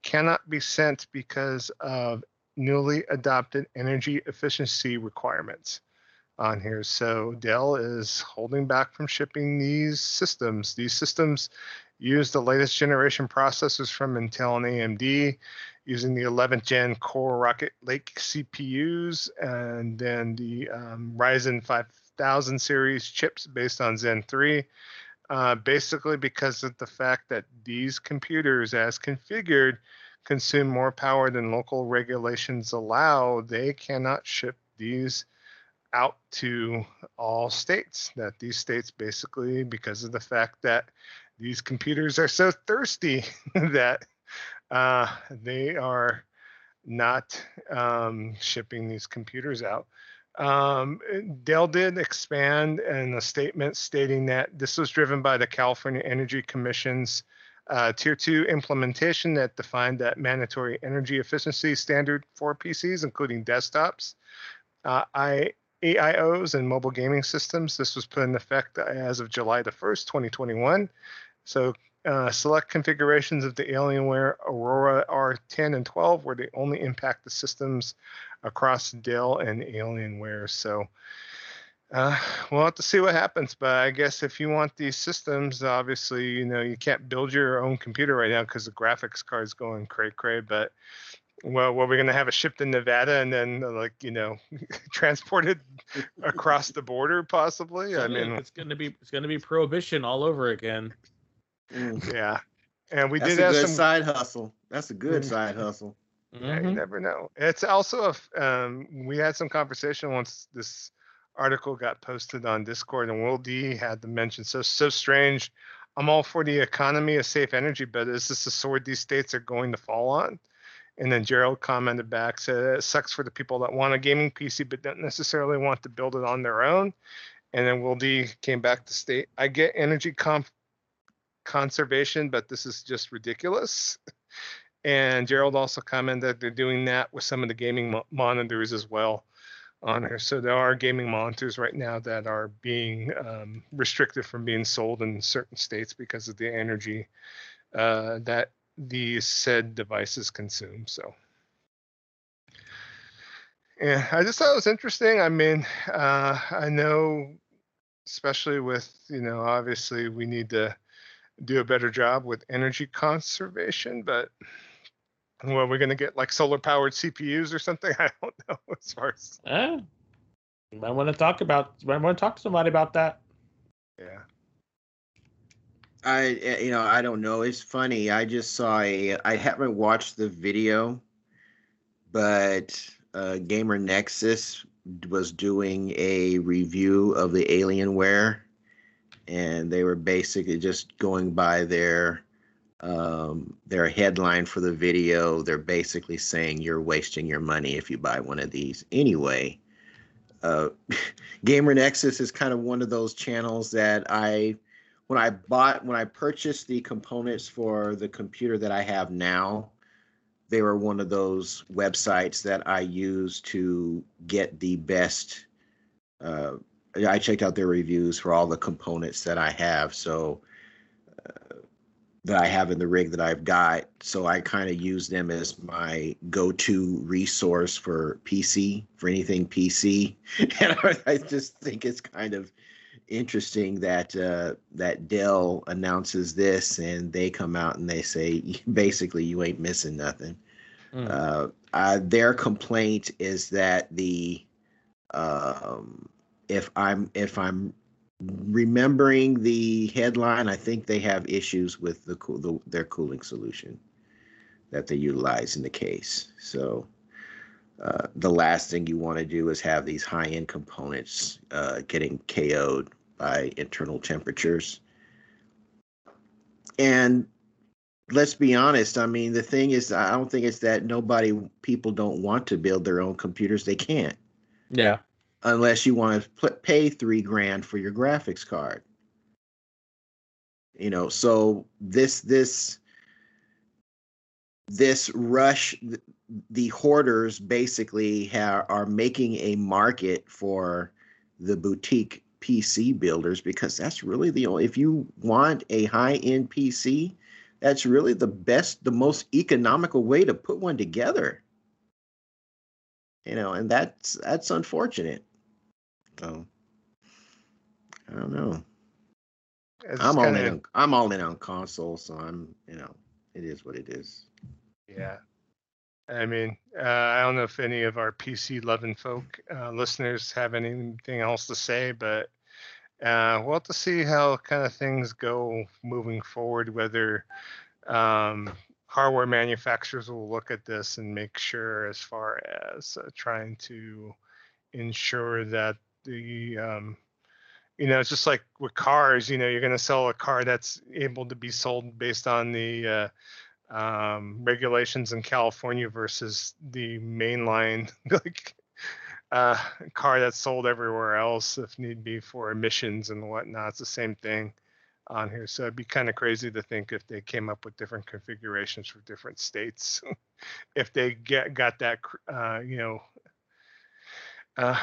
cannot be sent because of newly adopted energy efficiency requirements on here. So Dell is holding back from shipping these systems. These systems use the latest generation processors from Intel and AMD using the 11th gen Core Rocket Lake CPUs and then the um, Ryzen 5000 series chips based on Zen 3. Uh, basically, because of the fact that these computers, as configured, consume more power than local regulations allow, they cannot ship these out to all states. That these states basically, because of the fact that these computers are so thirsty that uh, they are not um, shipping these computers out. Um, Dell did expand in a statement stating that this was driven by the California Energy Commission's uh, Tier 2 implementation that defined that mandatory energy efficiency standard for PCs, including desktops. Uh, I, AIOs and mobile gaming systems. This was put in effect as of July the 1st, 2021. So uh, select configurations of the Alienware Aurora R10 and 12 where they only impact the systems across Dell and Alienware. So uh, we'll have to see what happens. But I guess if you want these systems, obviously, you know, you can't build your own computer right now because the graphics card's going cray cray. But well, well, we're gonna have it shipped in Nevada and then uh, like you know transported across the border possibly. I mean, it's gonna be it's gonna be prohibition all over again. Mm. Yeah, and we That's did a have good some. side hustle. That's a good Mm. side hustle. Yeah, you Mhm. never know. It's also a. Um, we had some conversation once this article got posted on Discord, and Will D had the mention so so strange. I'm all for the economy of safe energy, but is this a sword these states are going to fall on? And then Gerald commented back, said it sucks for the people that want a gaming PC but don't necessarily want to build it on their own. And then Will D came back to state, I get energy conf- conservation, but this is just ridiculous. And Gerald also commented that they're doing that with some of the gaming mo- monitors as well on here. So there are gaming monitors right now that are being um, restricted from being sold in certain states because of the energy uh, that these said devices consume. So. Yeah, I just thought it was interesting. I mean, uh, I know, especially with, you know, obviously we need to do a better job with energy conservation, but well, we're going to get like solar powered CPUs or something. I don't know as far as, Eh, you might want to talk about. You might want to talk to somebody about that. yeah. I eh, you know I don't know. It's funny. I just saw a. I haven't watched the video, but uh, Gamer Nexus was doing a review of the Alienware, and they were basically just going by their um, their headline for the video, they're basically saying you're wasting your money if you buy one of these anyway. Uh, Gamer Nexus is kind of one of those channels that I, when I bought, when I purchased the components for the computer that I have now, they were one of those websites that I use to get the best. Uh, I checked out their reviews for all the components that I have. So that I have in the rig that I've got. So I kind of use them as my go-to resource for PC for anything PC, and I just think it's kind of interesting that uh, that Dell announces this and they come out and they say basically you ain't missing nothing. Mm. Uh, uh, their complaint is that the um, if I'm if I'm remembering the headline, I think they have issues with the, the their cooling solution that they utilize in the case. So uh, the last thing you want to do is have these high-end components uh, getting KO'd by internal temperatures. And let's be honest. I mean, the thing is, I don't think it's that nobody, people don't want to build their own computers. They can't. Yeah unless you want to pay three grand for your graphics card. You know, so this this this rush, the hoarders basically ha- are making a market for the boutique PC builders because that's really the only. If you want a high end PC, that's really the best, the most economical way to put one together. You know, and that's that's unfortunate. So I don't know. It's I'm all in. On, I'm all in on console, so I'm. You know, it is what it is. Yeah. I mean, uh, I don't know if any of our PC loving folk uh, listeners have anything else to say, but uh, we'll have to see how kind of things go moving forward. Whether um, hardware manufacturers will look at this and make sure, as far as uh, trying to ensure that the um, you know it's just like with cars you know you're going to sell a car that's able to be sold based on the uh, um, regulations in california versus the mainline like uh, car that's sold everywhere else if need be for emissions and whatnot. It's the same thing on here. So it'd be kind of crazy to think if they came up with different configurations for different states if they get got that uh, you know uh,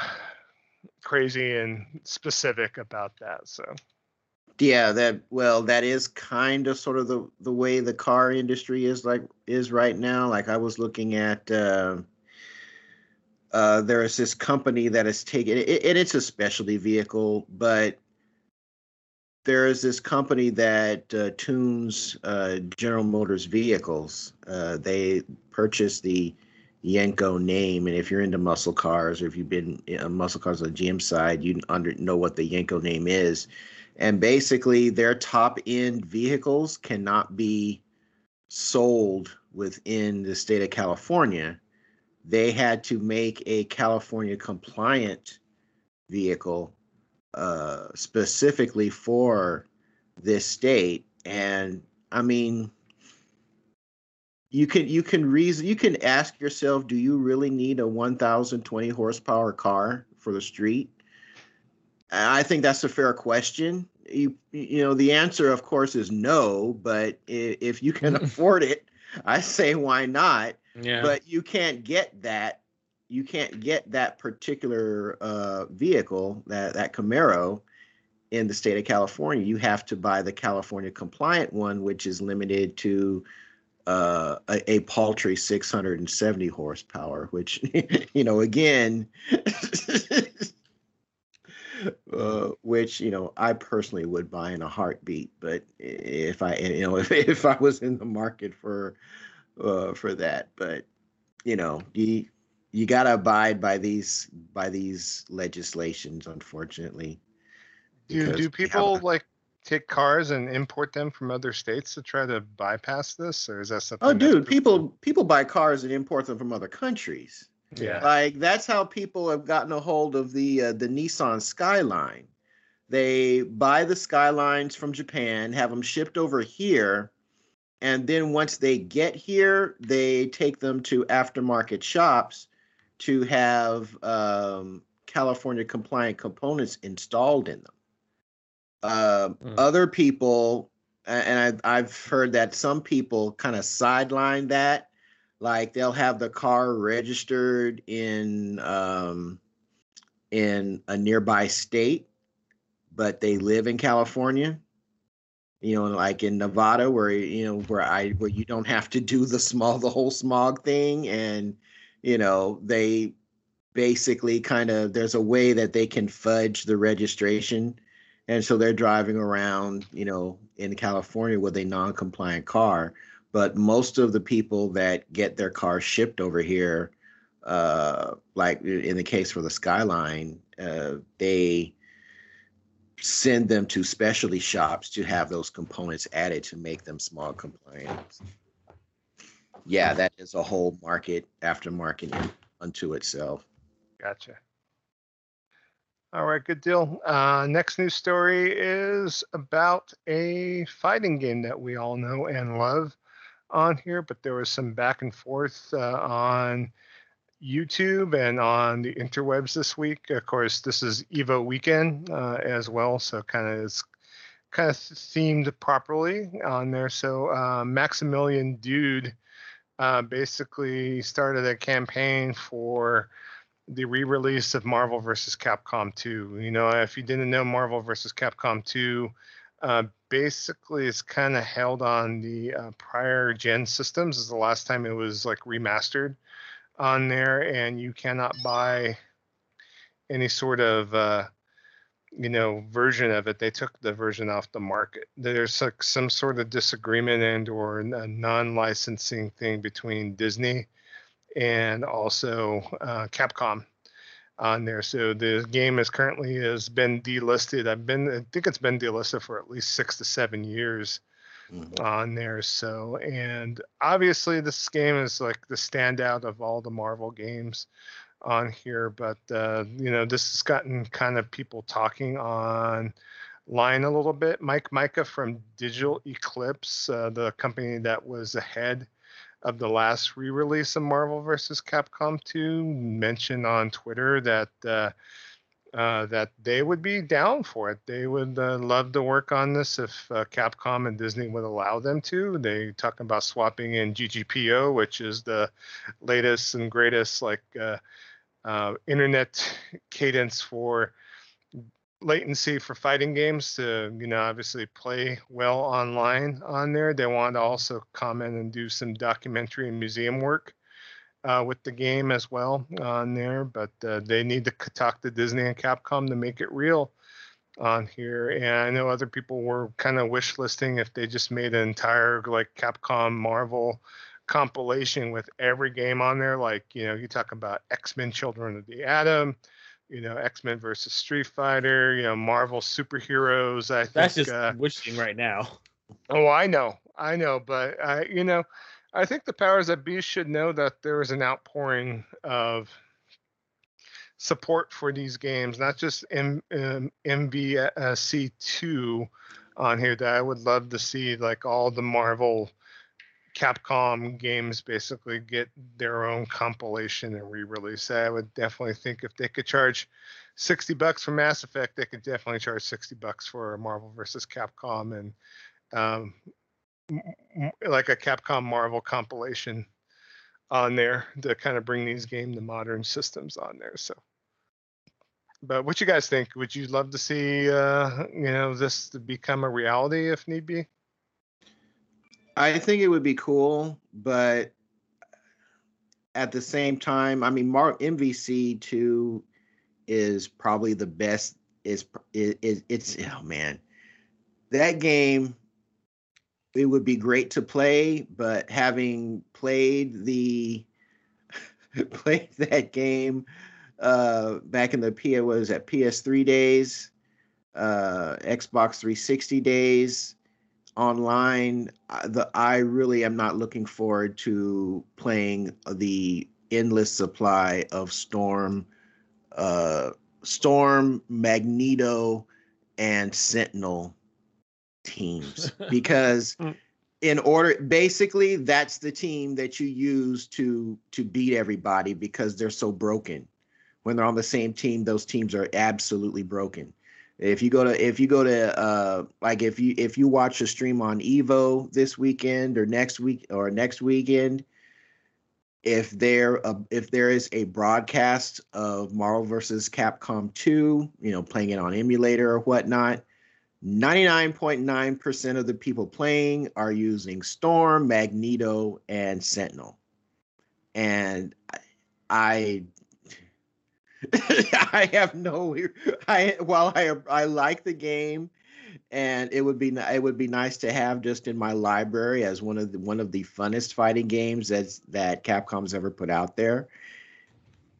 crazy and specific about that. So yeah, that well, that is kind of sort of the the way the car industry is like is right now. Like I was looking at. Uh, uh, there is this company that is taking, taken it, and it's a specialty vehicle, but there is this company that uh, tunes uh, General Motors vehicles. Uh, they purchased the Yenko name. And if you're into muscle cars or if you've been uh, muscle cars on the GM side, you under know what the Yenko name is. And basically, their top end vehicles cannot be sold within the state of California. They had to make a California compliant vehicle uh, specifically for this state. And I mean, you can you can reason you can ask yourself do you really need a 1020 horsepower car for the street? I think that's a fair question. You you know the answer of course is no but if you can afford it i say why not? Yeah. but you can't get that you can't get that particular uh, vehicle that that camaro in the state of california. You have to buy the california compliant one which is limited to uh, a, a, paltry 670 horsepower, which, you know, again, uh, which, you know, I personally would buy in a heartbeat. But if I, you know, if, if I was in the market for, uh, for that, but, you know, you, you got to abide by these, by these legislations, unfortunately. Do, do people like take cars and import them from other states to try to bypass this, or is that something? Oh, dude, people people buy cars and import them from other countries. Yeah, like that's how people have gotten a hold of the uh, the Nissan Skyline. They buy the Skylines from Japan, have them shipped over here, and then once they get here, they take them to aftermarket shops to have um, California compliant components installed in them. Uh, mm. Other people, and I, I've heard that some people kind of sideline that, like they'll have the car registered in um, in a nearby state, but they live in California. You know, like in Nevada, where you know where I where you don't have to do the small the whole smog thing, and you know they basically kind of there's a way that they can fudge the registration, and so they're driving around, you know, in California with a non-compliant car. But most of the people that get their car shipped over here, uh, like in the case for the Skyline, uh, they send them to specialty shops to have those components added to make them smog compliant. Yeah, that is a whole market aftermarket unto itself. Gotcha. All right, good deal. Uh, next news story is about a fighting game that we all know and love on here, but there was some back and forth uh, on YouTube and on the interwebs this week. Of course, this is Evo weekend uh, as well, so kind of it's kind of themed properly on there. So uh, Maximilian Dood uh, basically started a campaign for the re-release of Marvel vs. Capcom 2. You know, if you didn't know Marvel vs. Capcom 2, uh, basically it's kind of held on the uh, prior gen systems. Is the last time it was like remastered on there, and you cannot buy any sort of uh, you know version of it. They took the version off the market. There's like some sort of disagreement and or a non-licensing thing between Disney and also uh, Capcom on there. So the game is currently has been delisted. I've been I think it's been delisted for at least six to seven years mm-hmm. on there. So, and obviously, this game is like the standout of all the Marvel games on here. But uh, you know, this has gotten kind of people talking on line a little bit. Mike Mika from Digital Eclipse, uh, the company that was ahead of the last re-release of Marvel vs. Capcom 2, mentioned on Twitter that. Uh, uh, that they would be down for it. They would uh, love to work on this if uh, Capcom and Disney would allow them to. They talk about swapping in GGPO, which is the latest and greatest like uh, uh, internet cadence for latency for fighting games to you know obviously play well online on there. They want to also comment and do some documentary and museum work uh, with the game as well on there, but uh, they need to talk to Disney and Capcom to make it real on here. And I know other people were kind of wish listing if they just made an entire like Capcom Marvel compilation with every game on there. Like you know, you talk about X Men: Children of the Atom. You know, X Men versus Street Fighter. You know, Marvel superheroes. I think that's just uh, wishing right now. Oh, I know, I know, but I, you know, I think the powers that be should know that there is an outpouring of support for these games, not just M- M- MVC2 on here. That I would love to see, like all the Marvel, Capcom games, basically get their own compilation and re-release. I would definitely think if they could charge 60 bucks for Mass Effect, they could definitely charge 60 bucks for Marvel versus Capcom and um, like a Capcom Marvel compilation on there to kind of bring these game to modern systems on there. So, but what you guys think? Would you love to see uh, you know this to become a reality if need be? I think it would be cool, but at the same time, I mean, MVC two is probably the best. Is is it's oh man, that game it would be great to play, but having played the played that game uh, back in the P was at PS3 days, uh, Xbox 360 days, online. The I really am not looking forward to playing the endless supply of Storm, uh, Storm, Magneto, and Sentinel teams because mm. in order basically that's the team that you use to to beat everybody because they're so broken when they're on the same team those teams are absolutely broken if you go to if you go to uh like if you if you watch a stream on evo this weekend or next week or next weekend if there a, if there is a broadcast of marvel versus capcom 2 you know playing it on emulator or whatnot 99.9% of the people playing are using Storm, Magneto, and Sentinel. And I I have no I while I I like the game and it would be it would be nice to have just in my library as one of the one of the funnest fighting games that's that Capcom's ever put out there.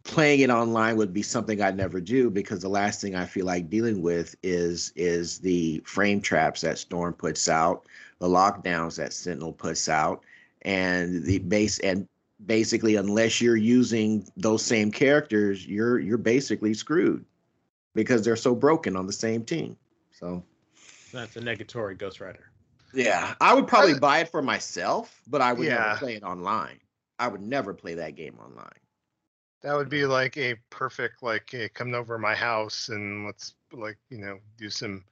Playing it online would be something I'd never do because the last thing I feel like dealing with is is the frame traps that Storm puts out, the lockdowns that Sentinel puts out, and the base and basically unless you're using those same characters, you're you're basically screwed because they're so broken on the same team. So that's a negatory Ghost Rider. Yeah, I would probably buy it for myself, but I would yeah. never play it online. I would never play that game online. That would be like a perfect like hey, come over my house and let's like you know do some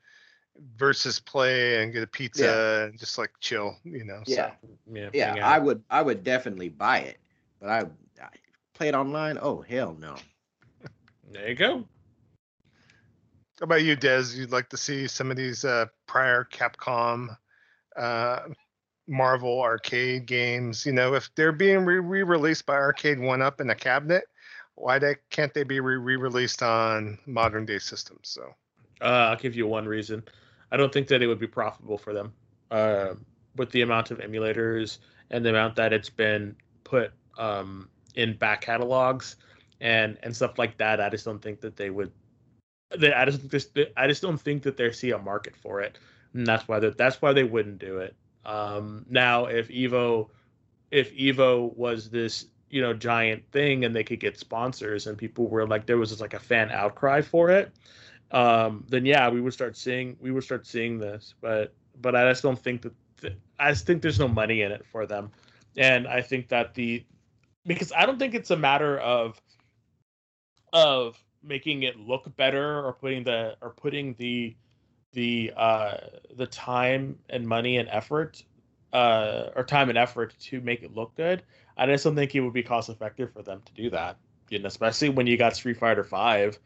versus play and get a pizza yeah. and just like chill, you know. Yeah, so, yeah, yeah. I would I would definitely buy it, but I, I play it online. Oh hell no. There you go. How about you, Des? You'd like to see some of these uh, prior Capcom uh, Marvel arcade games. You know, if they're being re released by Arcade One Up in a cabinet, why they, can't they be re released on modern day systems? So uh, I'll give you one reason. I don't think that it would be profitable for them uh, with the amount of emulators and the amount that it's been put um, in back catalogs and and stuff like that. I just don't think that they would. I just I just don't think that they see a market for it, and that's why that that's why they wouldn't do it. Um, now, if Evo, if Evo was this you know giant thing and they could get sponsors and people were like there was just like a fan outcry for it um, then yeah we would start seeing we would start seeing this but but i just don't think that th- i just think there's no money in it for them and i think that the because i don't think it's a matter of of making it look better or putting the or putting the the uh the time and money and effort uh or time and effort to make it look good I just don't think it would be cost effective for them to do that. You know, especially when you got Street Fighter Five,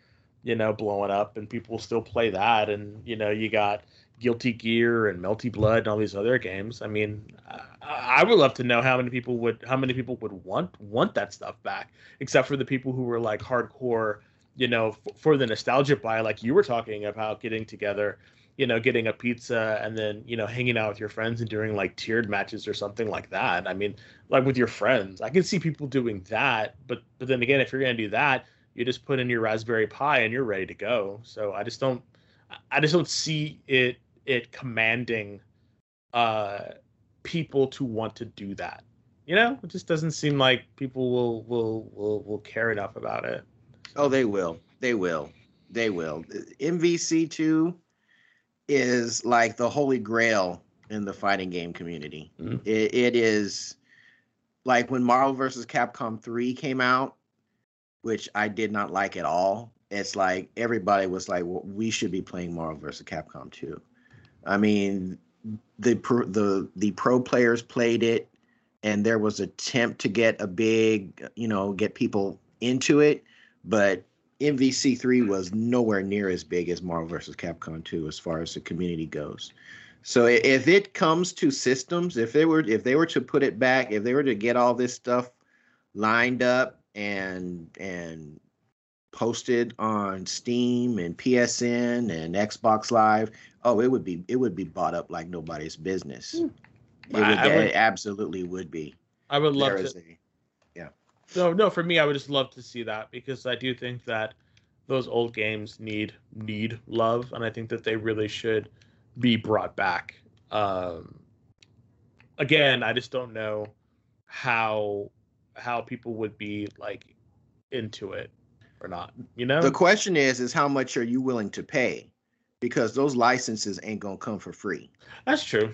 you know, blowing up and people still play that, and you know, you got Guilty Gear and Melty Blood and all these other games. I mean, I, I would love to know how many people would how many people would want want that stuff back, except for the people who were like hardcore, you know, f- for the nostalgia buy, like you were talking about getting together you know, getting a pizza and then, you know, hanging out with your friends and doing like tiered matches or something like that. I mean, like with your friends. I can see people doing that, but but then again, if you're gonna do that, you just put in your Raspberry Pi and you're ready to go. So I just don't I just don't see it it commanding uh people to want to do that. You know, it just doesn't seem like people will will will will care enough about it. Oh, they will. They will. They will. MVC two is like the holy grail in the fighting game community. Mm-hmm. It, it is like when Marvel vs. Capcom 3 came out, which I did not like at all. It's like everybody was like, well, we should be playing Marvel vs. Capcom 2. I mean, the pro, the the pro players played it, and there was attempt to get a big, you know, get people into it, but MVC3 was nowhere near as big as Marvel vs. Capcom 2 as far as the community goes. So if it comes to systems, if they were if they were to put it back, if they were to get all this stuff lined up and and posted on Steam and PSN and Xbox Live, oh, it would be it would be bought up like nobody's business. Hmm. It, would, I, would, it absolutely would be. I would love there to. A, no, no. For me, I would just love to see that because I do think that those old games need need love, and I think that they really should be brought back. Um, again, I just don't know how how people would be like into it or not. You know, the question is, is how much are you willing to pay? Because those licenses ain't gonna come for free. That's true.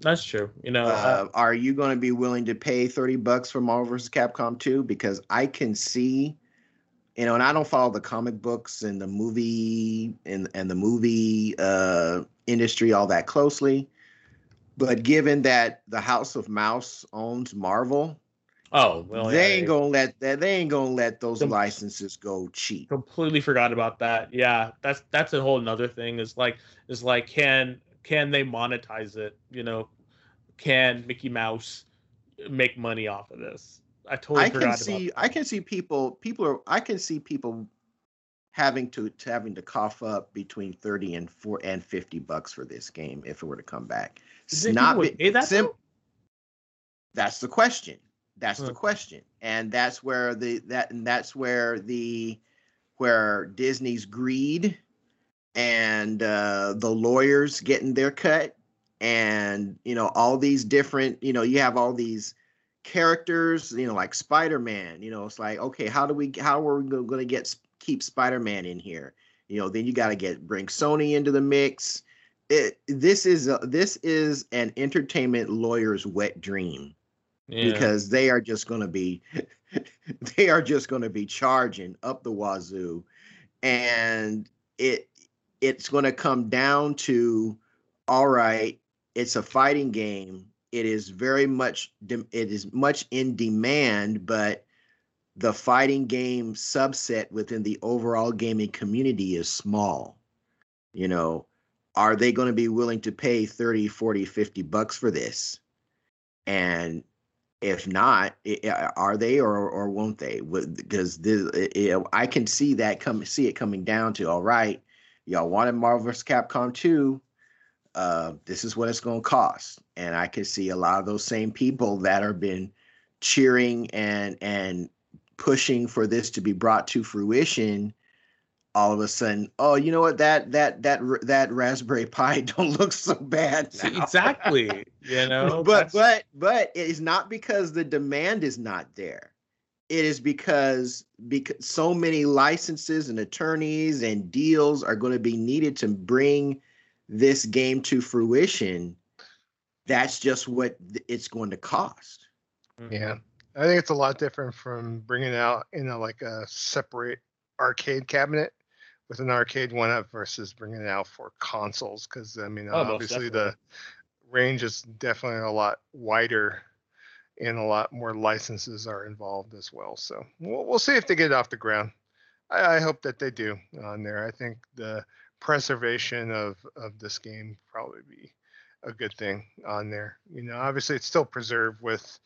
That's true. You know, uh, are you going to be willing to pay 30 bucks for Marvel vs. Capcom 2? Because I can see, you know, and I don't follow the comic books and the movie and, and the movie uh, industry all that closely. But given that the House of Mouse owns Marvel, Oh well, they yeah, ain't gonna let that. They ain't gonna let those licenses go cheap. Completely forgot about that. Yeah, that's that's a whole another thing. Is like is like can can they monetize it? You know, can Mickey Mouse make money off of this? I totally I forgot can see. I can see people. People are. I can see people having to, to having to cough up between thirty and four and fifty bucks for this game if it were to come back. It's not be, that sim- That's the question. That's the question, and that's where the that and that's where the where Disney's greed and uh, the lawyers getting their cut, and you know all these different you know you have all these characters you know like Spider-Man. You know it's like okay how do we how are we going to get keep Spider-Man in here? You know then you got to get bring Sony into the mix. It, this is a, this is an entertainment lawyer's wet dream yeah. because they are just going to be they are just going to be charging up the wazoo. And it it's going to come down to all right it's a fighting game. It is very much it is much in demand but the fighting game subset within the overall gaming community is small. You know are they going to be willing to pay 30 40 50 bucks for this? And if not are they or or won't they? Because this i can see that come see it coming down to all right y'all wanted marvel vs. Capcom 2 uh, this is what it's going to cost. And i can see a lot of those same people that have been cheering and and pushing for this to be brought to fruition all of a sudden, oh, you know what? That that that that Raspberry Pi don't look so bad. Now. Exactly. You know, but that's... but but it is not because the demand is not there. It is because because so many licenses and attorneys and deals are going to be needed to bring this game to fruition. That's just what it's going to cost. Mm-hmm. Yeah. I think it's a lot different from bringing out in a like a separate arcade cabinet with an arcade one up versus bringing it out for consoles because I mean oh, obviously the range is definitely a lot wider and a lot more licenses are involved as well. So we'll, we'll see if they get it off the ground. I, I, hope that they do on there. I think the preservation of of this game probably be a good thing on there. You know, obviously it's still preserved with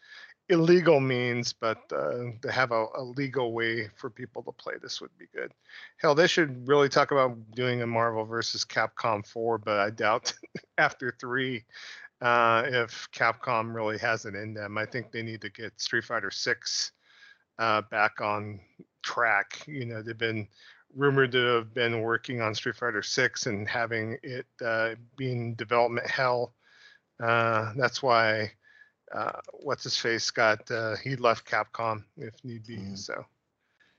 illegal means, but uh, to have a, a, legal way for people to play this would be good. Hell, they should really talk about doing a Marvel versus Capcom 4, but I doubt after three uh, if Capcom really has it in them. I think they need to get Street Fighter 6 uh, back on track. You know, they've been rumored to have been working on Street Fighter 6 and having it uh, being development hell. Uh, that's why uh, what's his face got uh, he left Capcom if need be. Mm. So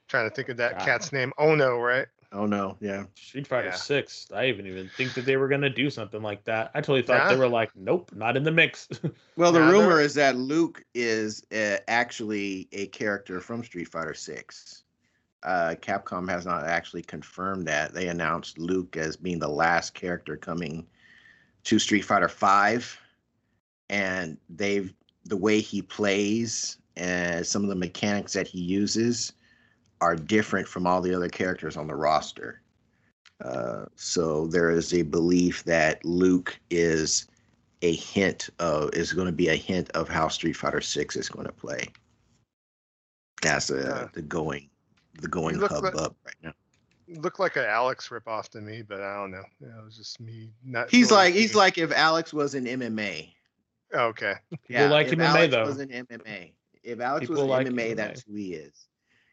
trying to think of that cat's name. Oh no, right? Oh no, yeah. Street Fighter yeah. Six. I even even think that they were gonna do something like that. I totally thought yeah. they were like, nope, not in the mix. well, the rumor is that Luke is uh, actually a character from Street Fighter Six. Uh, Capcom has not actually confirmed that. They announced Luke as being the last character coming to Street Fighter Five, and they've the way he plays and some of the mechanics that he uses are different from all the other characters on the roster. Uh, so there is a belief that Luke is a hint of is going to be a hint of how Street Fighter Six is going to play. That's a, the going the going hub like, up right now. Looked like an Alex ripoff to me, but I don't know. It was just me. Not he's like he's like if Alex was in MMA. Okay. Yeah. like if MMA Alex though. Was an MMA. If Alex People was like MMA, MMA, that's who he is.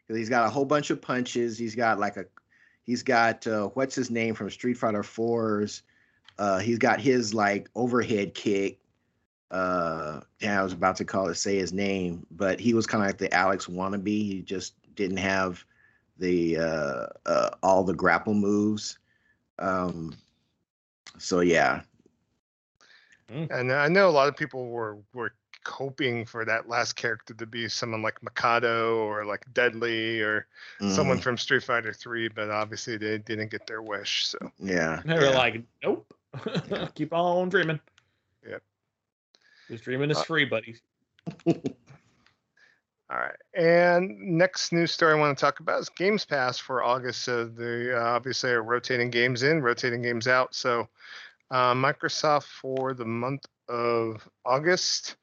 Because he's got a whole bunch of punches. He's got like a, he's got uh, what's his name from Street Fighter Fours. Uh, he's got his like overhead kick. Uh, yeah, I was about to call it say his name, but he was kind of like the Alex wannabe. He just didn't have the uh, uh, all the grapple moves. Um, so yeah, Mm. And I know a lot of people were were hoping for that last character to be someone like Makoto or like Dudley or mm. someone from Street Fighter 3, but obviously they didn't get their wish. So yeah, they were yeah. like, nope, keep on dreaming. Yep, because dreaming is uh, free, buddy. All right. And next news story I want to talk about is Games Pass for August. So they uh, obviously are rotating games in, rotating games out. So uh, Microsoft for the month of August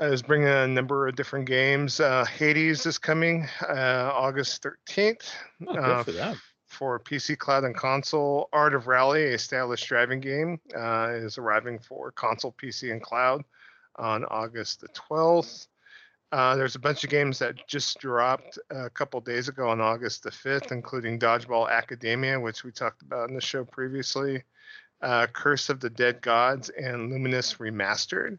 is bringing a number of different games. Uh, Hades is coming uh, August 13th. Oh, uh, for, for PC, cloud, and console. Art of Rally, a established driving game, uh, is arriving for console, PC, and cloud on August the 12th. Uh, there's a bunch of games that just dropped a couple days ago on August the 5th, including Dodgeball Academia, which we talked about in the show previously, uh, Curse of the Dead Gods, and Lumines Remastered.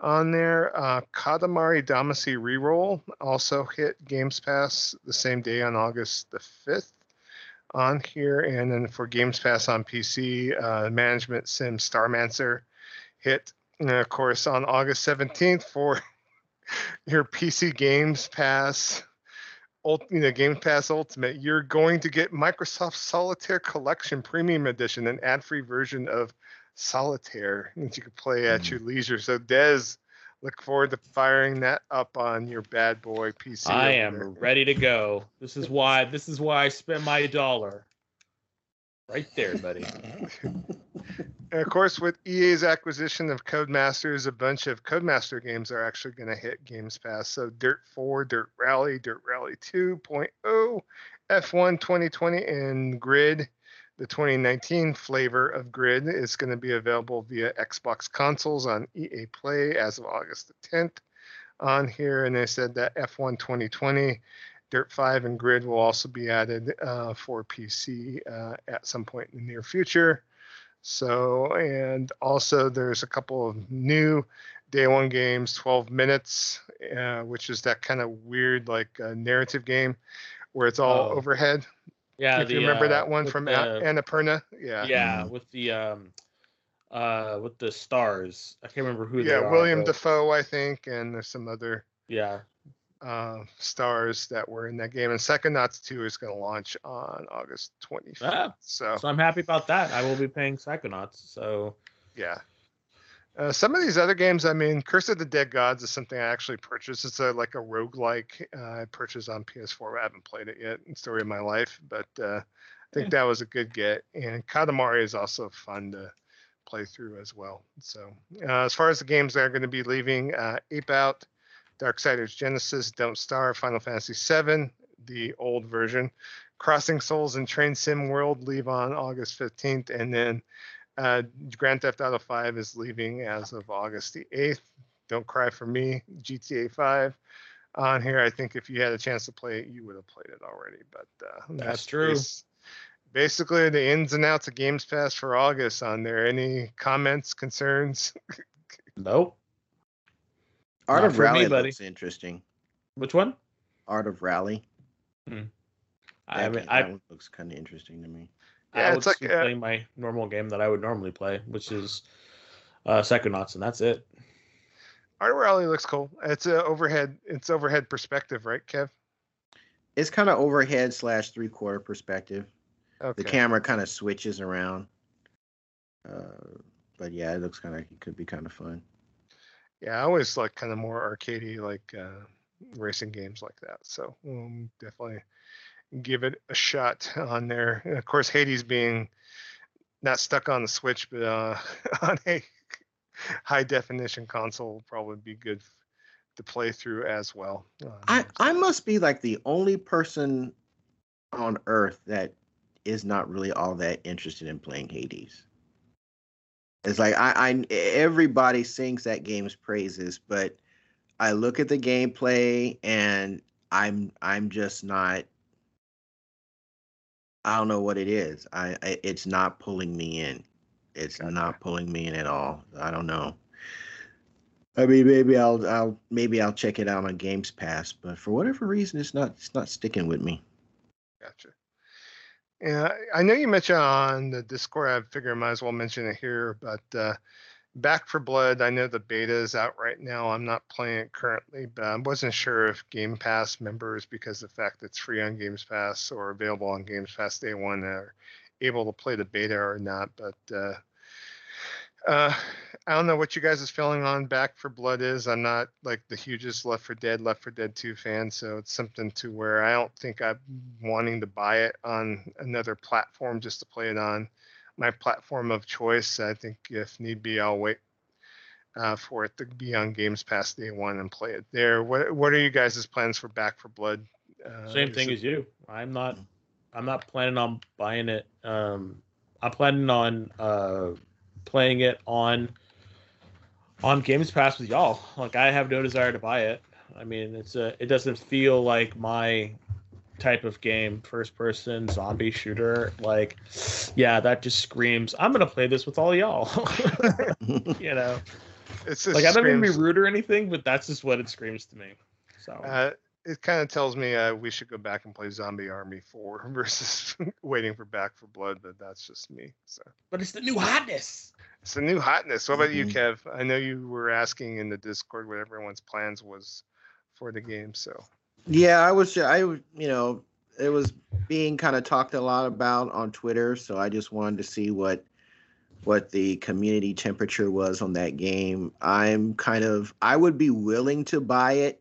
On there, uh, Katamari Damacy Reroll also hit Games Pass the same day on August the 5th on here. And then for Games Pass on PC, uh, Management Sim Starmancer hit, and of course, on August 17th for your PC Games Pass, you know, Games Pass Ultimate, you're going to get Microsoft Solitaire Collection Premium Edition, an ad-free version of Solitaire that you can play at mm. your leisure. So, Des, look forward to firing that up on your bad boy PC. I am there. ready to go. This is why. This is why I spent my dollar. Right there, buddy. And of course, with EA's acquisition of Codemasters, a bunch of Codemaster games are actually going to hit Games Pass. So Dirt 4, Dirt Rally, Dirt Rally 2.0, F1 2020, and Grid, the 2019 flavor of Grid, is going to be available via Xbox consoles on EA Play as of August the 10th. On here, and they said that F1 2020 Dirt 5 and Grid will also be added uh, for PC uh, at some point in the near future. So, and also there's a couple of new day one games, 12 minutes, uh, which is that kind of weird like uh, narrative game where it's all oh. overhead. Yeah, if the, you remember uh, that one from the, Annapurna. Yeah. Yeah, with the um, uh, with the stars. I can't remember who. Yeah, Willem Dafoe, I think, and there's some other. Yeah uh, stars that were in that game. And Second Psychonauts 2 is going to launch on August 25th. Ah, so. so I'm happy about that. I will be paying Psychonauts. So yeah. Uh, some of these other games, I mean, Curse of the Dead Gods is something I actually purchased. It's a like a roguelike uh, I purchased on PS4. I haven't played it yet in Story of My Life, but uh, I think yeah. that was a good get. And Katamari is also fun to play through as well. So uh, as far as the games that are going to be leaving, uh, Ape Out, Darksiders Genesis, Don't Starve, Final Fantasy VII, the old version. Crossing Souls and Train Sim World leave on August 15th, and then uh, Grand Theft Auto 5 is leaving as of August the 8th. Don't cry for me, GTA 5 on here. I think if you had a chance to play it, you would have played it already. But uh, that's, that's, true. basically, the ins and outs of Games Pass for August on there. Any comments, concerns? nope. Art Not of Rally me, looks interesting. Which one? Art of Rally. Hmm. I mean, I looks kind of interesting to me. Yeah, I it's like uh, playing my normal game that I would normally play, which is uh, Psychonauts, and that's it. Art of Rally looks cool. It's a overhead. It's overhead perspective, right, Kev? It's kind of overhead slash three quarter perspective. Okay. The camera kind of switches around. Uh, but yeah, it looks kind of it could be kind of fun. Yeah, I always like kind of more arcadey like uh, racing games like that. So um, definitely give it a shot on there. And of course, Hades being not stuck on the Switch, but uh, on a high definition console will probably be good to play through as well. Um, I I must be like the only person on Earth that is not really all that interested in playing Hades. It's like I, I everybody sings that game's praises, but I look at the gameplay and I'm I'm just not. I don't know what it is. I, I it's not pulling me in. It's gotcha. not pulling me in at all. I don't know. I mean, maybe I'll I'll maybe I'll check it out on Games Pass, but for whatever reason, it's not it's not sticking with me. Gotcha. Yeah, I know you mentioned on the Discord. I figure I might as well mention it here, but uh, Back 4 Blood, I know the beta is out right now. I'm not playing it currently, but I wasn't sure if Game Pass members, because the fact that it's free on Games Pass or available on Games Pass day one, are able to play the beta or not. But uh, uh, I don't know what you guys' is feeling on Back 4 Blood is. I'm not like the hugest Left 4 Dead, Left 4 Dead 2 fan, so it's something to where I don't think I'm wanting to buy it on another platform just to play it on my platform of choice. I think if need be, I'll wait uh, for it to be on Games Pass day one and play it there. What What are you guys' plans for Back 4 Blood? Uh, Same thing it... as you. I'm not. I'm not planning on buying it. Um, I'm planning on uh, playing it on on Games Pass with y'all. Like I have no desire to buy it. I mean, it's a it doesn't feel like my type of game, first person zombie shooter. Like, yeah, that just screams. I'm gonna play this with all y'all. you know, it's like I don't mean to be rude or anything, but that's just what it screams to me. So. Uh, it kind of tells me uh, we should go back and play Zombie Army 4 versus waiting for Back 4 Blood, but that's just me. So, but it's the new hotness. It's the new hotness. What about mm-hmm. you, Kev? I know you were asking in the Discord what everyone's plans was for the game. So, yeah, I was. I you know it was being kind of talked a lot about on Twitter, so I just wanted to see what what the community temperature was on that game. I'm kind of I would be willing to buy it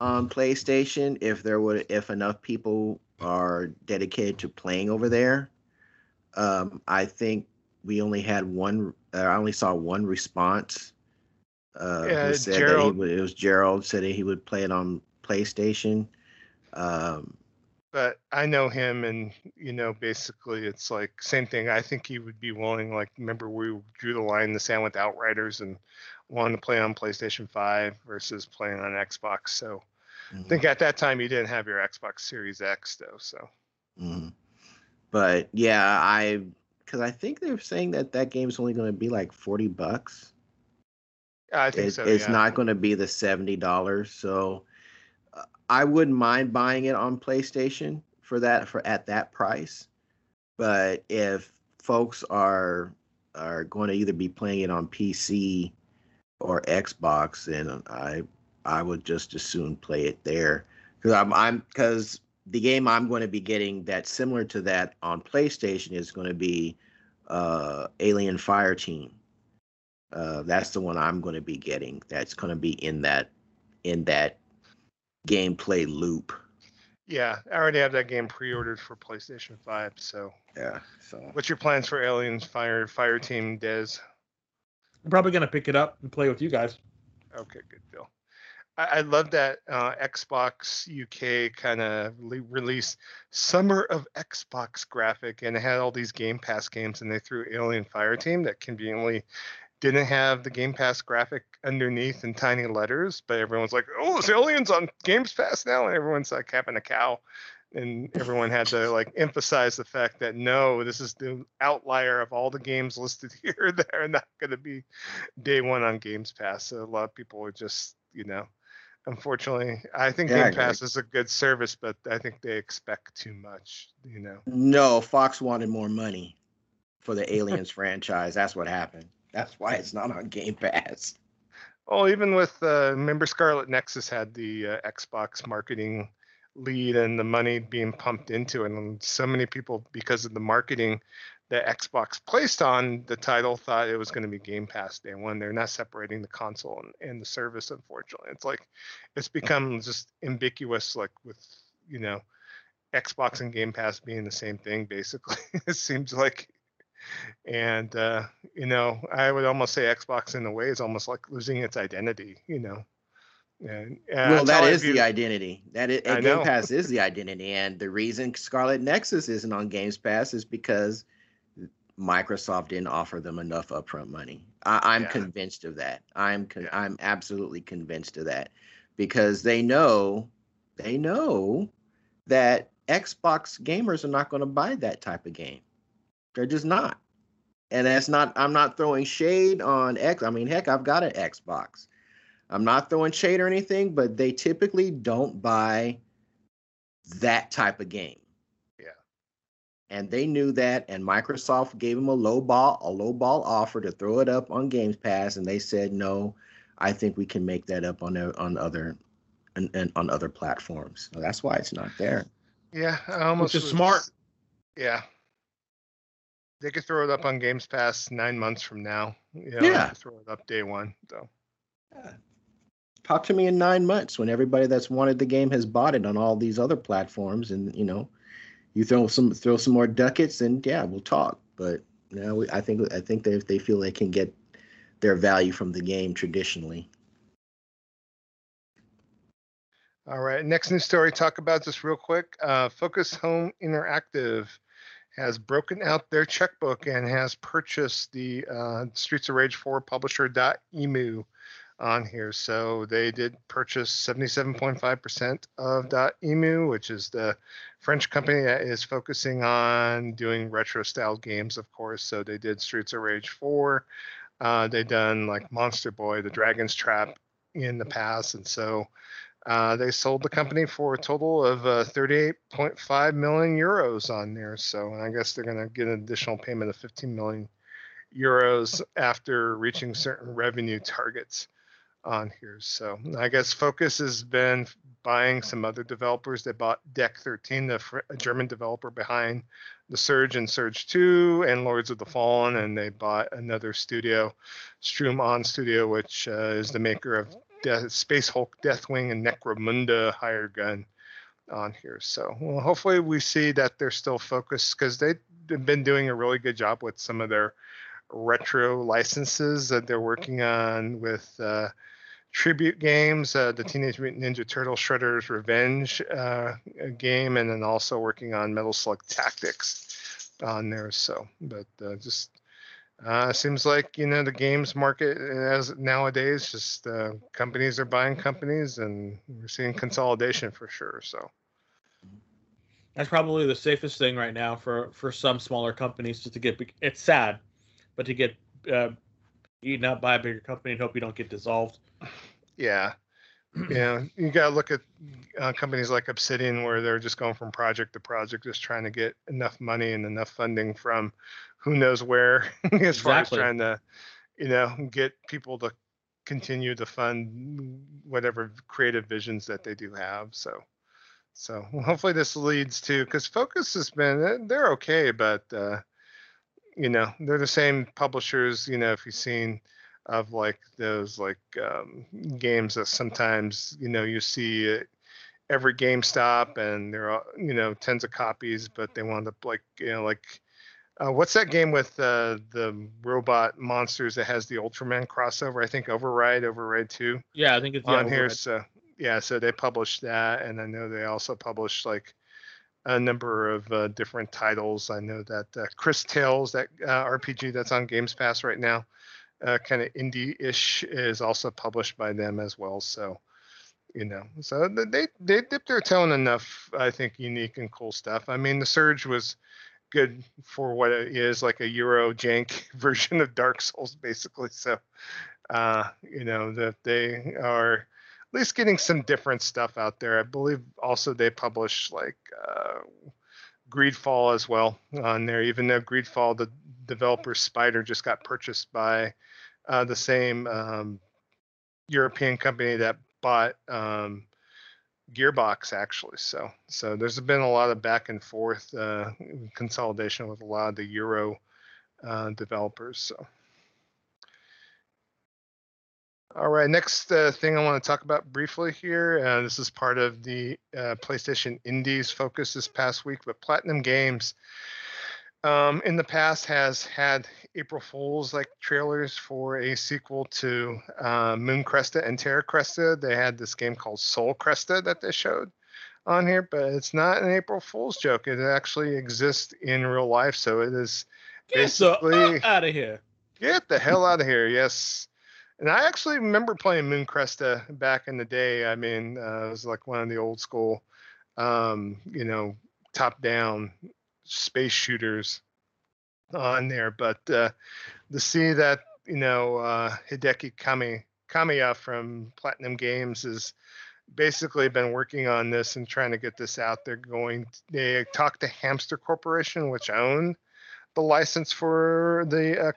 on PlayStation if there would if enough people are dedicated to playing over there. Um, I think we only had one. Uh, I only saw one response. Uh, yeah, said Gerald. Would, it was Gerald said that he would play it on PlayStation. Um, but I know him, and you know, basically, it's like same thing. I think he would be willing. Like, remember we drew the line in the sand with Outriders and wanted to play on PlayStation Five versus playing on Xbox. So, mm-hmm. I think at that time you didn't have your Xbox Series X though. So, mm-hmm. but yeah, I because I think they're saying that that game's only going to be like forty bucks. I think it, so. It's yeah. not going to be the seventy dollars. So uh, I wouldn't mind buying it on PlayStation for that for at that price. But if folks are are going to either be playing it on PC or Xbox, and I I would just as soon play it there because I'm I'm because the game I'm going to be getting that's similar to that on PlayStation is going to be uh, Alien Fire Team. Uh, that's the one I'm going to be getting. That's going to be in that in that gameplay loop. Yeah, I already have that game pre-ordered for PlayStation Five. So yeah. So what's your plans for Alien Fire Fire Team, Des? I'm probably gonna pick it up and play with you guys. Okay, good deal. I, love that uh, Xbox UK kind of le- released Summer of Xbox graphic, and it had all these Game Pass games, and they threw Alien Fireteam that conveniently didn't have the Game Pass graphic underneath in tiny letters, but everyone's like, "Oh, it's Aliens on Games Pass now," and everyone's like having a cow, and everyone had to like emphasize the fact that no, this is the outlier of all the games listed here that are not going to be day one on Games Pass. So a lot of people are just, you know, unfortunately. I think yeah, Game Pass is a good service, but I think they expect too much, you know. No, Fox wanted more money for the Aliens franchise. That's what happened. That's why it's not on Game Pass. Well, even with uh, remember Scarlet Nexus had the uh, Xbox marketing lead and the money being pumped into it, and so many people because of the marketing that Xbox placed on the title thought it was going to be Game Pass day one. They're not separating the console and, and the service, unfortunately. It's like it's become just ambiguous, like with you know Xbox and Game Pass being the same thing, basically. it seems like, and uh, you know, I would almost say Xbox in a way is almost like losing its identity. You know. And, uh, well, that is the identity. That is, Game Pass is the identity, and the reason Scarlet Nexus isn't on Games Pass is because Microsoft didn't offer them enough upfront money. I, am yeah. convinced of that. I'm con- yeah. I'm absolutely convinced of that because they know they know that Xbox gamers are not going to buy that type of game. They're just not. And that's not I'm not throwing shade on X. I mean, heck, I've got an Xbox. I'm not throwing shade or anything, but they typically don't buy that type of game. Yeah. And they knew that, and Microsoft gave them a low ball, a low ball offer to throw it up on Games Pass, and they said no. I think we can make that up on on other and, and on other platforms. So that's why it's not there. Yeah, I almost Which is smart. Yeah, they could throw it up on Games Pass nine months from now. You know, Yeah. throw it up day one. So Talk to me in nine months when everybody that's wanted the game has bought it on all these other platforms, and you know, you throw some throw some more ducats, and yeah, we'll talk. But you know, we- I think I think they they feel they can get their value from the game traditionally. All right, next news story. Talk about this real quick. Uh, Focus Home Interactive has broken out their checkbook and has purchased the uh, Streets of Rage 4 publisher Dotemu on here. So they did purchase 77.5% of Dotemu, which is the French company that is focusing on doing retro style games, of course. So they did Streets of Rage 4. Uh, they done like Monster Boy, The Dragon's Trap in the past, and so uh, they sold the company for a total of uh, 38.5 million euros on there. So and I guess they're going to get an additional payment of 15 million euros after reaching certain revenue targets on here. So I guess Focus has been buying some other developers. They bought Deck 13, the fr- German developer behind the Surge and Surge 2 and Lords of the Fallen, and they bought another studio, Streum On Studio, which uh, is the maker of Death, Space Hulk, Deathwing, and Necromunda hired gun on here. So well, hopefully we see that they're still focused because they've been doing a really good job with some of their retro licenses that they're working on with uh, tribute games, uh, the Teenage Mutant Ninja Turtle Shredder's Revenge uh, game, and then also working on Metal Slug Tactics on there. So, but uh, just uh, seems like you know the games market as nowadays, just uh, companies are buying companies, and we're seeing consolidation for sure. So. That's probably the safest thing right now for for some smaller companies just to get. It's sad, but to get uh, eaten up by a bigger company and hope you don't get dissolved. Yeah. Yeah, you gotta look at uh, companies like Obsidian where they're just going from project to project, just trying to get enough money and enough funding from who knows where, as far as trying to, you know, get people to continue to fund whatever creative visions that they do have. So, so hopefully this leads to because Focus has been they're okay, but uh, you know they're the same publishers. You know, if you've seen of like those like um, games that sometimes you know you see at every GameStop and there are you know tens of copies, but they wound up like you know like uh, what's that game with uh, the robot monsters that has the Ultraman crossover? I think Override, Override Two Yeah, I think it's yeah, on here. So yeah, so they published that, and I know they also published like a number of uh, different titles. I know that uh, Cris Tales, that uh, RPG that's on Games Pass right now, uh, kind of indie-ish, is also published by them as well. So you know, so th- they they dipped their toe in enough, I think, unique and cool stuff. I mean, the Surge was good for what it is, like a Euro jank version of Dark Souls, basically. So, uh, you know, that they are at least getting some different stuff out there. I believe also they publish like uh, Greedfall as well on there, even though Greedfall, the developer Spider, just got purchased by uh, the same um, European company that bought um, Gearbox actually. So so there's been a lot of back and forth uh, consolidation with a lot of the Euro uh, developers. So. All right, next uh, thing I want to talk about briefly here. Uh, this is part of the uh, PlayStation Indies focus this past week, but Platinum Games um, in the past has had April Fools like trailers for a sequel to uh, Moon Cresta and Terra Cresta. They had this game called Soul Cresta that they showed on here, but it's not an April Fool's joke. It actually exists in real life, so it is Get the basically out of here. get the hell out of here. Yes. And I actually remember playing Moon Cresta back in the day. I mean, uh, it was like one of the old school, um, you know, top down space shooters on there. But uh, to see that, you know, uh, Hideki Kami, Kamiya from Platinum Games is basically been working on this and trying to get this out. They're going. They talked to Hamster Corporation, which own the license for the uh,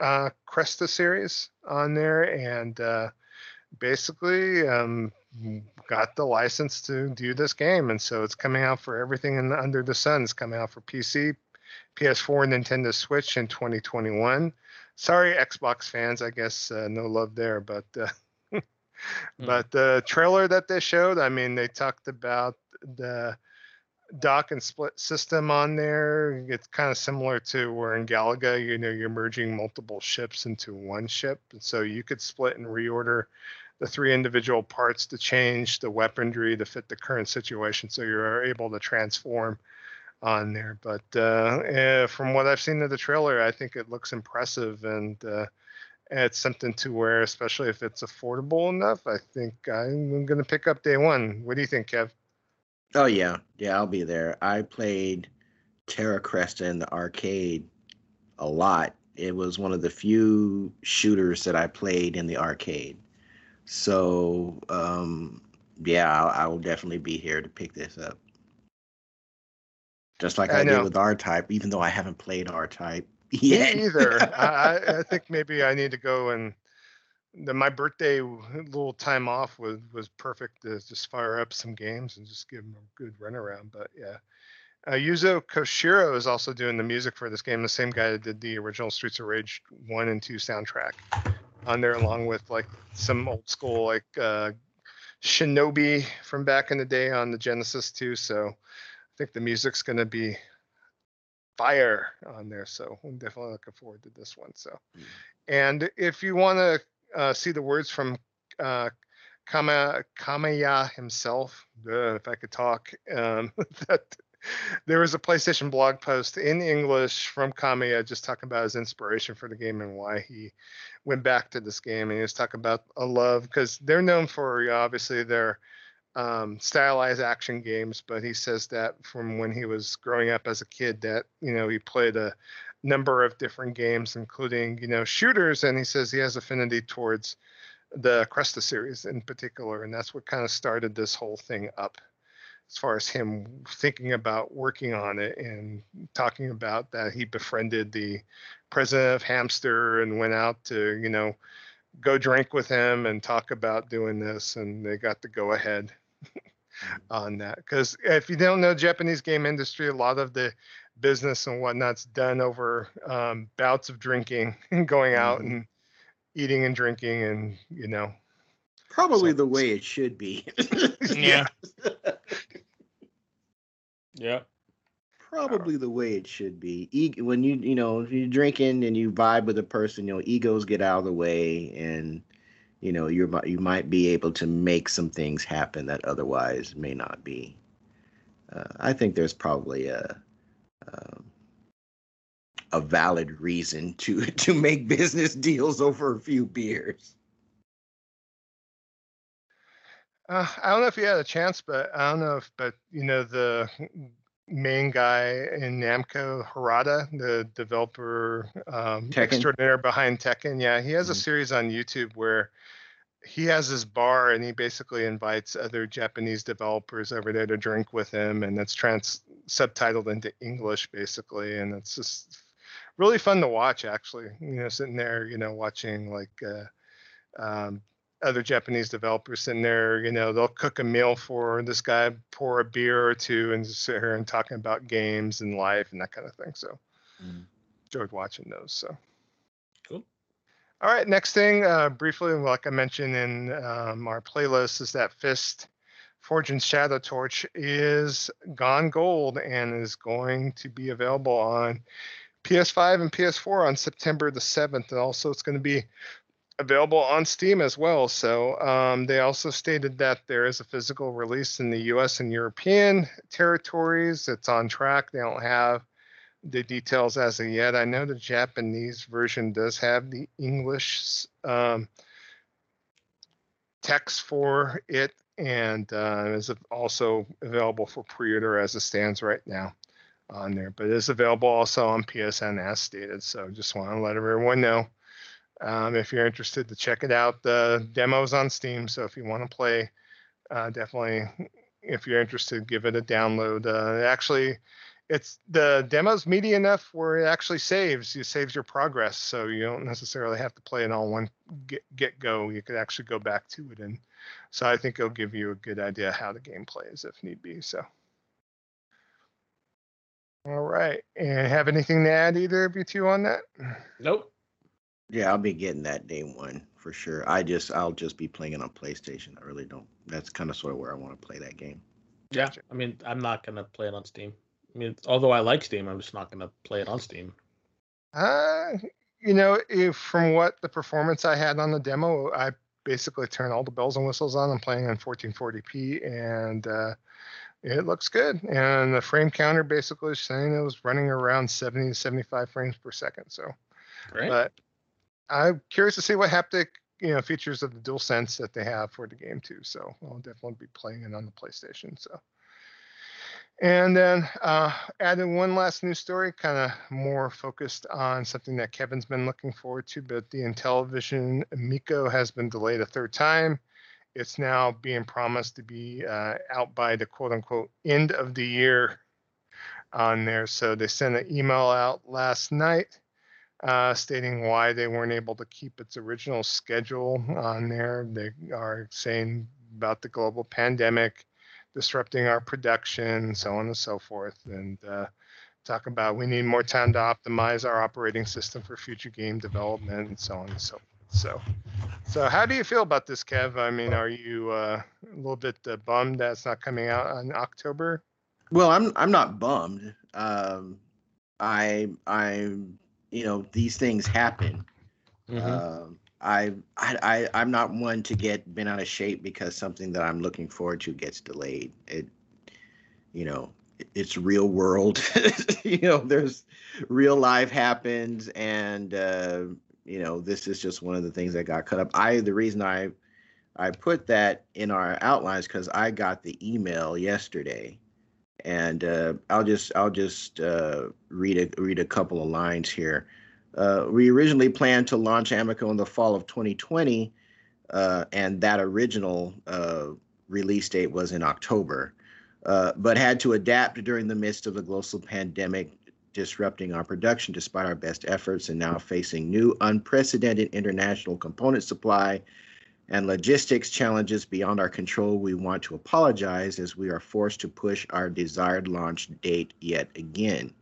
uh, Cresta series on there, and uh, basically um, got the license to do this game. And so it's coming out for everything in, under the sun. It's coming out for PC, PS4, Nintendo Switch in 2021. Sorry, Xbox fans. I guess uh, no love there, but. Uh, Hmm. But the trailer that they showed, I mean, they talked about the dock and split system on there. It's kind of similar to where in Galaga, you know, you're merging multiple ships into one ship. And so you could split and reorder the three individual parts to change the weaponry to fit the current situation. So you're able to transform on there. But uh, eh, from what I've seen of the trailer, I think it looks impressive. And uh, it's something to wear, especially if it's affordable enough, I think I'm going to pick up day one. What do you think, Kev? Oh yeah, yeah, I'll be there. I played Terra Cresta in the arcade a lot. It was one of the few shooters that I played in the arcade. So um, yeah, I'll, I will definitely be here to pick this up. Just like I, I did with R Type, even though I haven't played R Type. Yeah. Me either. I, I think maybe I need to go and the, my birthday little time off was was perfect to just fire up some games and just give them a good run around. But yeah, uh, Yuzo Koshiro is also doing the music for this game. The same guy that did the original Streets of Rage one and two soundtrack on there, along with like some old school like uh, Shinobi from back in the day on the Genesis too. So I think the music's gonna be fire on there. So I'm definitely looking forward to this one. So, mm. and if you want to uh, see the words from uh, Kama Kamiya himself, uh, if I could talk, um, that there was a PlayStation blog post in English from Kamiya just talking about his inspiration for the game and why he went back to this game. And he was talking about a love because they're known for obviously their um, stylized action games, but he says that from when he was growing up as a kid, that you know he played a number of different games, including you know shooters, and he says he has affinity towards the Cresta series in particular, and that's what kind of started this whole thing up. As far as him thinking about working on it and talking about that, he befriended the president of Hamster and went out to you know go drink with him and talk about doing this, and they got the go ahead mm-hmm. on that. Because if you don't know Japanese game industry, a lot of the business and whatnot's done over um, bouts of drinking and going out mm-hmm. and eating and drinking, and you know. Probably so, the way it should be. yeah. yeah. Probably the way it should be. E- when you you know you're drinking and you vibe with a person, you know egos get out of the way and you know you're you might be able to make some things happen that otherwise may not be uh, i think there's probably a um, a valid reason to to make business deals over a few beers uh, i don't know if you had a chance but i don't know if but you know the main guy in Namco, Harada, the developer um, extraordinaire behind Tekken. Yeah, he has mm-hmm. a series on YouTube where he has his bar and he basically invites other Japanese developers over there to drink with him, and it's trans subtitled into English basically, and it's just really fun to watch actually. You know, sitting there, you know, watching like uh, um, other Japanese developers sitting there, you know, they'll cook a meal for this guy, pour a beer or two, and just sit here and talking about games and life and that kind of thing. So, mm. enjoyed watching those. So. cool. All right, next thing, uh, briefly, like I mentioned in um, our playlist, is that Fist Forged in Shadow Torch is gone gold and is going to be available on PS5 and PS4 on September the 7th. And also, it's going to be available on Steam as well. So um, they also stated that there is a physical release in the US and European territories. It's on track. They don't have the details as of yet. I know the Japanese version does have the English um, text for it and uh, is also available for pre-order as it stands right now on there. But it is available also on PSN as stated. So just want to let everyone know um, if you're interested to check it out. The demo's on Steam, so if you want to play, uh, definitely, if you're interested, give it a download. Uh, actually, it's the demo's meaty enough where it actually saves. you saves your progress, so you don't necessarily have to play it all one get, get go. You could actually go back to it, and so I think it'll give you a good idea how the game plays if need be. So. All right. And have anything to add either of you two on that? Nope. Yeah, I'll be getting that day one for sure. I just I'll just be playing it on PlayStation. I really don't. That's kind of sort of where I want to play that game. Yeah, I mean, I'm not gonna play it on Steam. I mean, although I like Steam, I'm just not gonna play it on Steam. Uh, you know, if from what the performance I had on the demo, I basically turned all the bells and whistles on. I'm playing on 1440p, and uh, it looks good. And the frame counter basically is saying it was running around 70 to 75 frames per second. So, Right. but I'm curious to see what haptic you know features of the dual sense that they have for the game too. So I'll definitely be playing it on the PlayStation. So. And then uh, added one last news story, kind of more focused on something that Kevin's been looking forward to, but the Intellivision Amico has been delayed a third time. It's now being promised to be uh, out by the quote unquote end of the year on there. So they sent an email out last night uh, stating why they weren't able to keep its original schedule on there. They are saying about the global pandemic disrupting our production, so on and so forth, and uh, talk about we need more time to optimize our operating system for future game development, and so on and so forth. So, so how do you feel about this, Kev? I mean, are you uh, a little bit uh, bummed that it's not coming out in October? Well, I'm I'm not bummed. Um, I I you know these things happen. Mhm. Um, I, I I I'm not one to get bent out of shape because something that I'm looking forward to gets delayed. It, you know, it- it's real world. you know, there's real life happens, and uh, you know, this is just one of the things that got cut up. I the reason I I put that in our outlines because I got the email yesterday, and uh, I'll just I'll just uh, read a read a couple of lines here. Uh, we originally planned to launch Amico in the fall of 2020, uh, and that original uh, release date was in October, uh, but had to adapt during the midst of the global pandemic, disrupting our production despite our best efforts, and now facing new unprecedented international component supply and logistics challenges beyond our control. We want to apologize as we are forced to push our desired launch date yet again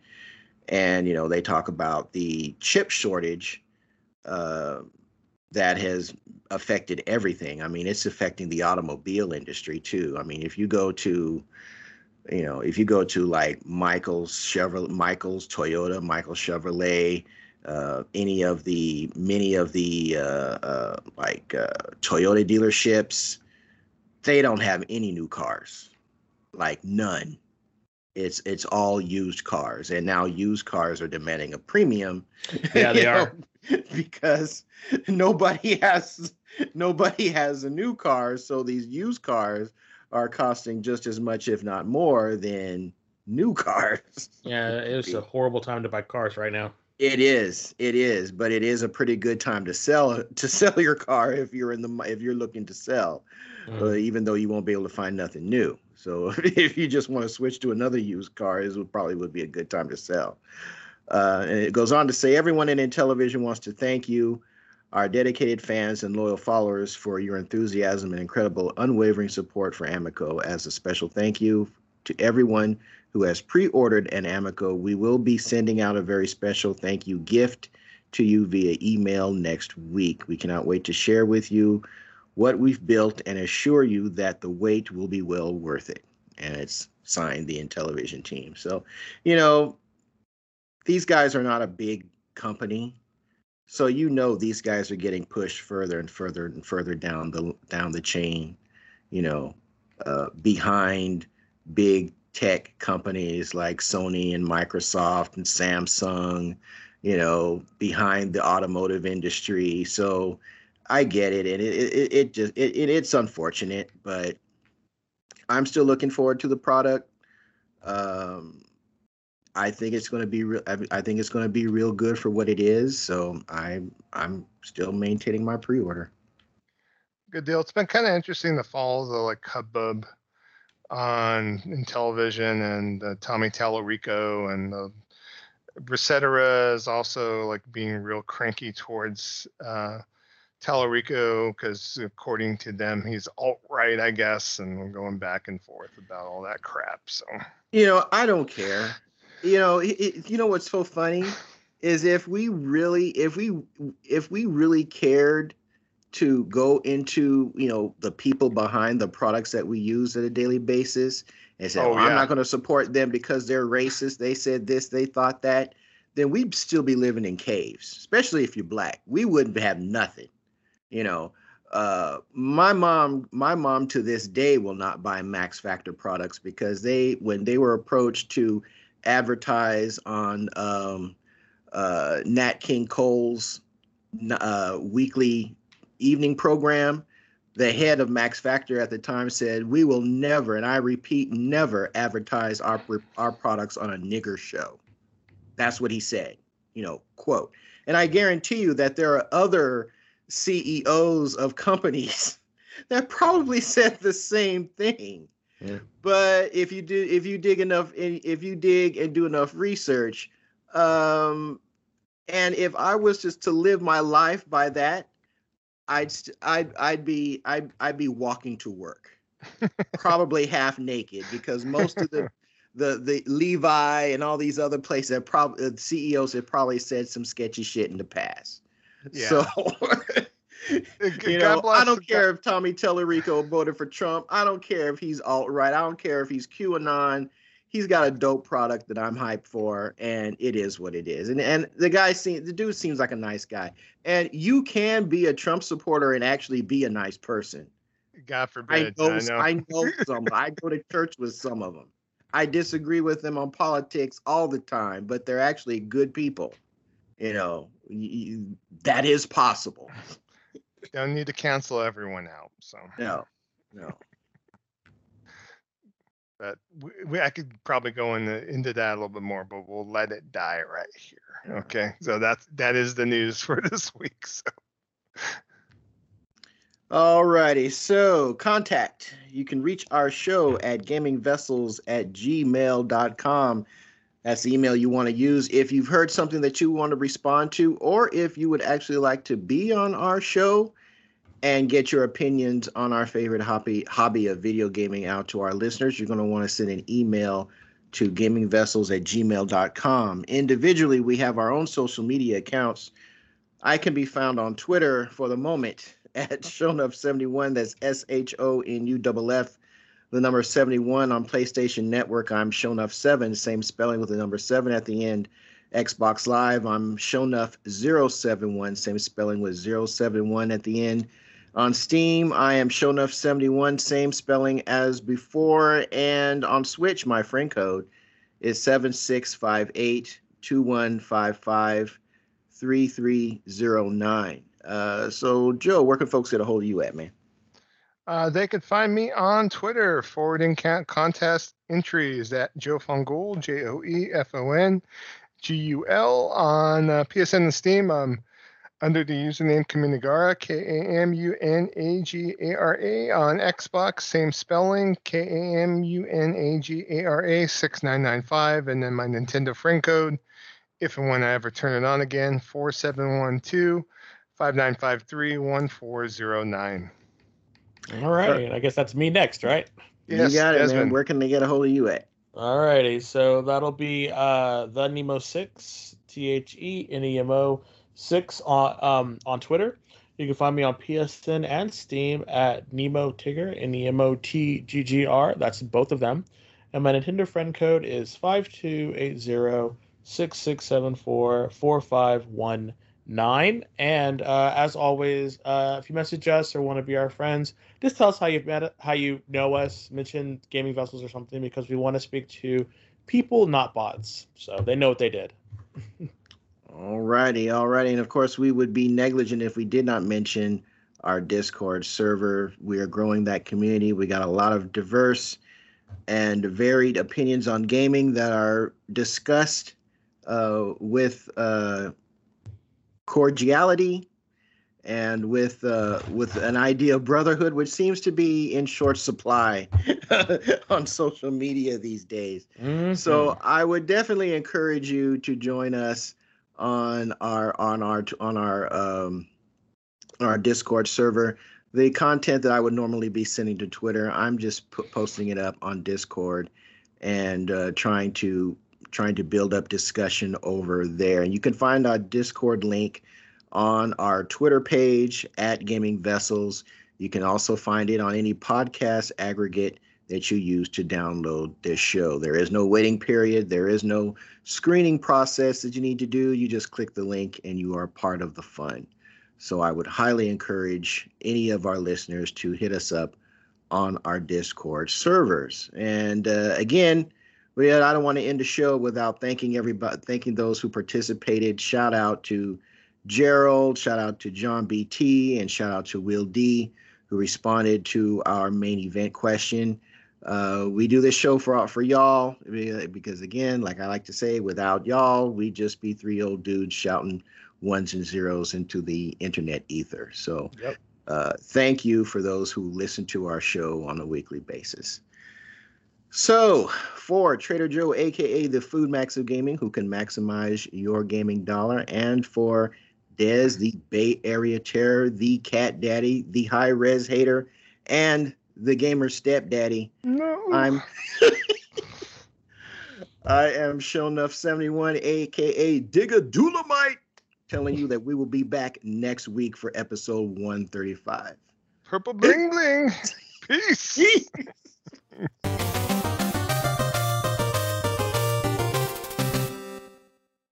and you know they talk about the chip shortage uh, that has affected everything. I mean, it's affecting the automobile industry too. I mean, if you go to, you know, if you go to like Michael's Chevrolet, Michael's Toyota, Michael's Chevrolet, uh, any of the many of the uh, uh, like uh, Toyota dealerships, they don't have any new cars, like none it's it's all used cars and now used cars are demanding a premium Yeah, they are. know, because nobody has nobody has a new car so these used cars are costing just as much if not more than new cars Yeah, it's a horrible time to buy cars right now. it is it is but it is a pretty good time to sell to sell your car if you're in the if you're looking to sell Mhm. uh, even though you won't be able to find nothing new. So if you just want to switch to another used car, it would probably would be a good time to sell. Uh, and it goes on to say, everyone in Intellivision wants to thank you, our dedicated fans and loyal followers, for your enthusiasm and incredible unwavering support for Amico. As a special thank you to everyone who has pre-ordered an Amico, we will be sending out a very special thank you gift to you via email next week. We cannot wait to share with you what we've built and assure you that the wait will be well worth it. And it's signed the Intellivision team. So, you know, these guys are not a big company. So you know these guys are getting pushed further and further and further down the down the chain, you know, uh, behind big tech companies like Sony and Microsoft and Samsung, you know, behind the automotive industry. So I get it, and it it, it just it, it it's unfortunate, but I'm still looking forward to the product. Um, I think it's going to be real. I think it's going to be real good for what it is. So I'm I'm still maintaining my pre-order. Good deal. It's been kind of interesting to follow the like hubbub on Intellivision and uh, Tommy Tallarico and uh, Resetera is also like being real cranky towards uh, Tallarico because according to them he's alt right, I guess, and we're going back and forth about all that crap. So you know, I don't care. You know, it, you know what's so funny is if we really, if we, if we really cared to go into you know the people behind the products that we use at a daily basis and say, oh, well, yeah. I'm not going to support them because they're racist. They said this, they thought that. Then we'd still be living in caves, especially if you're black. We wouldn't have nothing you know uh, my mom my mom to this day will not buy max factor products because they when they were approached to advertise on um, uh, nat king cole's uh, weekly evening program the head of max factor at the time said we will never and i repeat never advertise our our products on a nigger show. That's what he said you know quote. And i guarantee you that there are other CEOs of companies that probably said the same thing. Yeah. But if you do, if you dig enough, if you dig and do enough research, um, and if I was just to live my life by that, I'd I'd I'd be I'd I'd be walking to work, probably half naked because most of the the the Levi and all these other places have probably uh, CEOs have probably said some sketchy shit in the past. Yeah. So, you know, I don't care if Tommy Tallarico voted for Trump. I don't care if he's alt right. I don't care if he's QAnon. He's got a dope product that I'm hyped for, and it is what it is. And and the guy seems the dude seems like a nice guy. And you can be a Trump supporter and actually be a nice person. God forbid. I know. I know, I know some. I go to church with some of them. I disagree with them on politics all the time, but they're actually good people. You know, that is possible. Don't need to cancel everyone out. So no, no. But we, we, I could probably go into into that a little bit more, but we'll let it die right here. Okay, so that's that is the news for this week. So. Alrighty, so contact. You can reach our show at gamingvessels at gmail.com. That's the email you want to use. If you've heard something that you want to respond to, or if you would actually like to be on our show and get your opinions on our favorite hobby hobby of video gaming out to our listeners, you're going to want to send an email to gamingvessels at gmail.com. Individually, we have our own social media accounts. I can be found on Twitter for the moment at Shonuff71. That's S H O N U F F the number 71 on PlayStation Network. I'm Shonuff 7, same spelling with the number 7 at the end. Xbox Live, I'm Shonuff 071, same spelling with 071 at the end. On Steam, I am Shonuff 71, same spelling as before. And on Switch, my friend code is 7658 2155 3309. Uh, so, Joe, where can folks get a hold of you at, man? Uh, they could find me on Twitter, forwarding contest entries at Joe Fongul, J O E F O N G U L, on uh, PSN and Steam. Um, under the username Kamunagara, K A M U N A G A R A. On Xbox, same spelling, K A M U N A G A R A 6995. And then my Nintendo friend code, if and when I ever turn it on again, 4712 5953 1409. All right. I guess that's me next, right? Yes, you got it, Desmond. man. Where can they get a hold of you at? All righty. So that'll be uh, the Nemo six T H E N E M O six on um on Twitter. You can find me on PSN and Steam at Nemo Tigger N E M O T G G R. That's both of them. And my Nintendo friend code is five two eight zero six six seven four four five one nine. And uh, as always, uh, if you message us or want to be our friends, just tell us how you met, how you know us. Mention gaming vessels or something because we want to speak to people, not bots. So they know what they did. alrighty, alrighty, and of course we would be negligent if we did not mention our Discord server. We are growing that community. We got a lot of diverse and varied opinions on gaming that are discussed uh, with uh, cordiality and with uh, with an idea of brotherhood, which seems to be in short supply on social media these days. Mm-hmm. So I would definitely encourage you to join us on our on our on our um, our Discord server. The content that I would normally be sending to Twitter, I'm just p- posting it up on Discord and uh, trying to trying to build up discussion over there. And you can find our Discord link on our Twitter page at Gaming Vessels. You can also find it on any podcast aggregate that you use to download this show. There is no waiting period, there is no screening process that you need to do. You just click the link and you are part of the fun. So I would highly encourage any of our listeners to hit us up on our Discord servers. And uh, again, we, I don't want to end the show without thanking everybody, thanking those who participated. Shout out to Gerald, shout out to John BT, and shout out to Will D, who responded to our main event question. Uh, we do this show for for y'all because, again, like I like to say, without y'all, we just be three old dudes shouting ones and zeros into the internet ether. So, yep. uh, thank you for those who listen to our show on a weekly basis. So, for Trader Joe, aka the Food Max of Gaming, who can maximize your gaming dollar, and for Dez, the Bay Area Terror, the Cat Daddy, the High Res Hater, and the Gamer Stepdaddy. No. I'm I am Shonuff71, aka Digger Dulamite, telling you that we will be back next week for episode 135. Purple bling bling. Peace.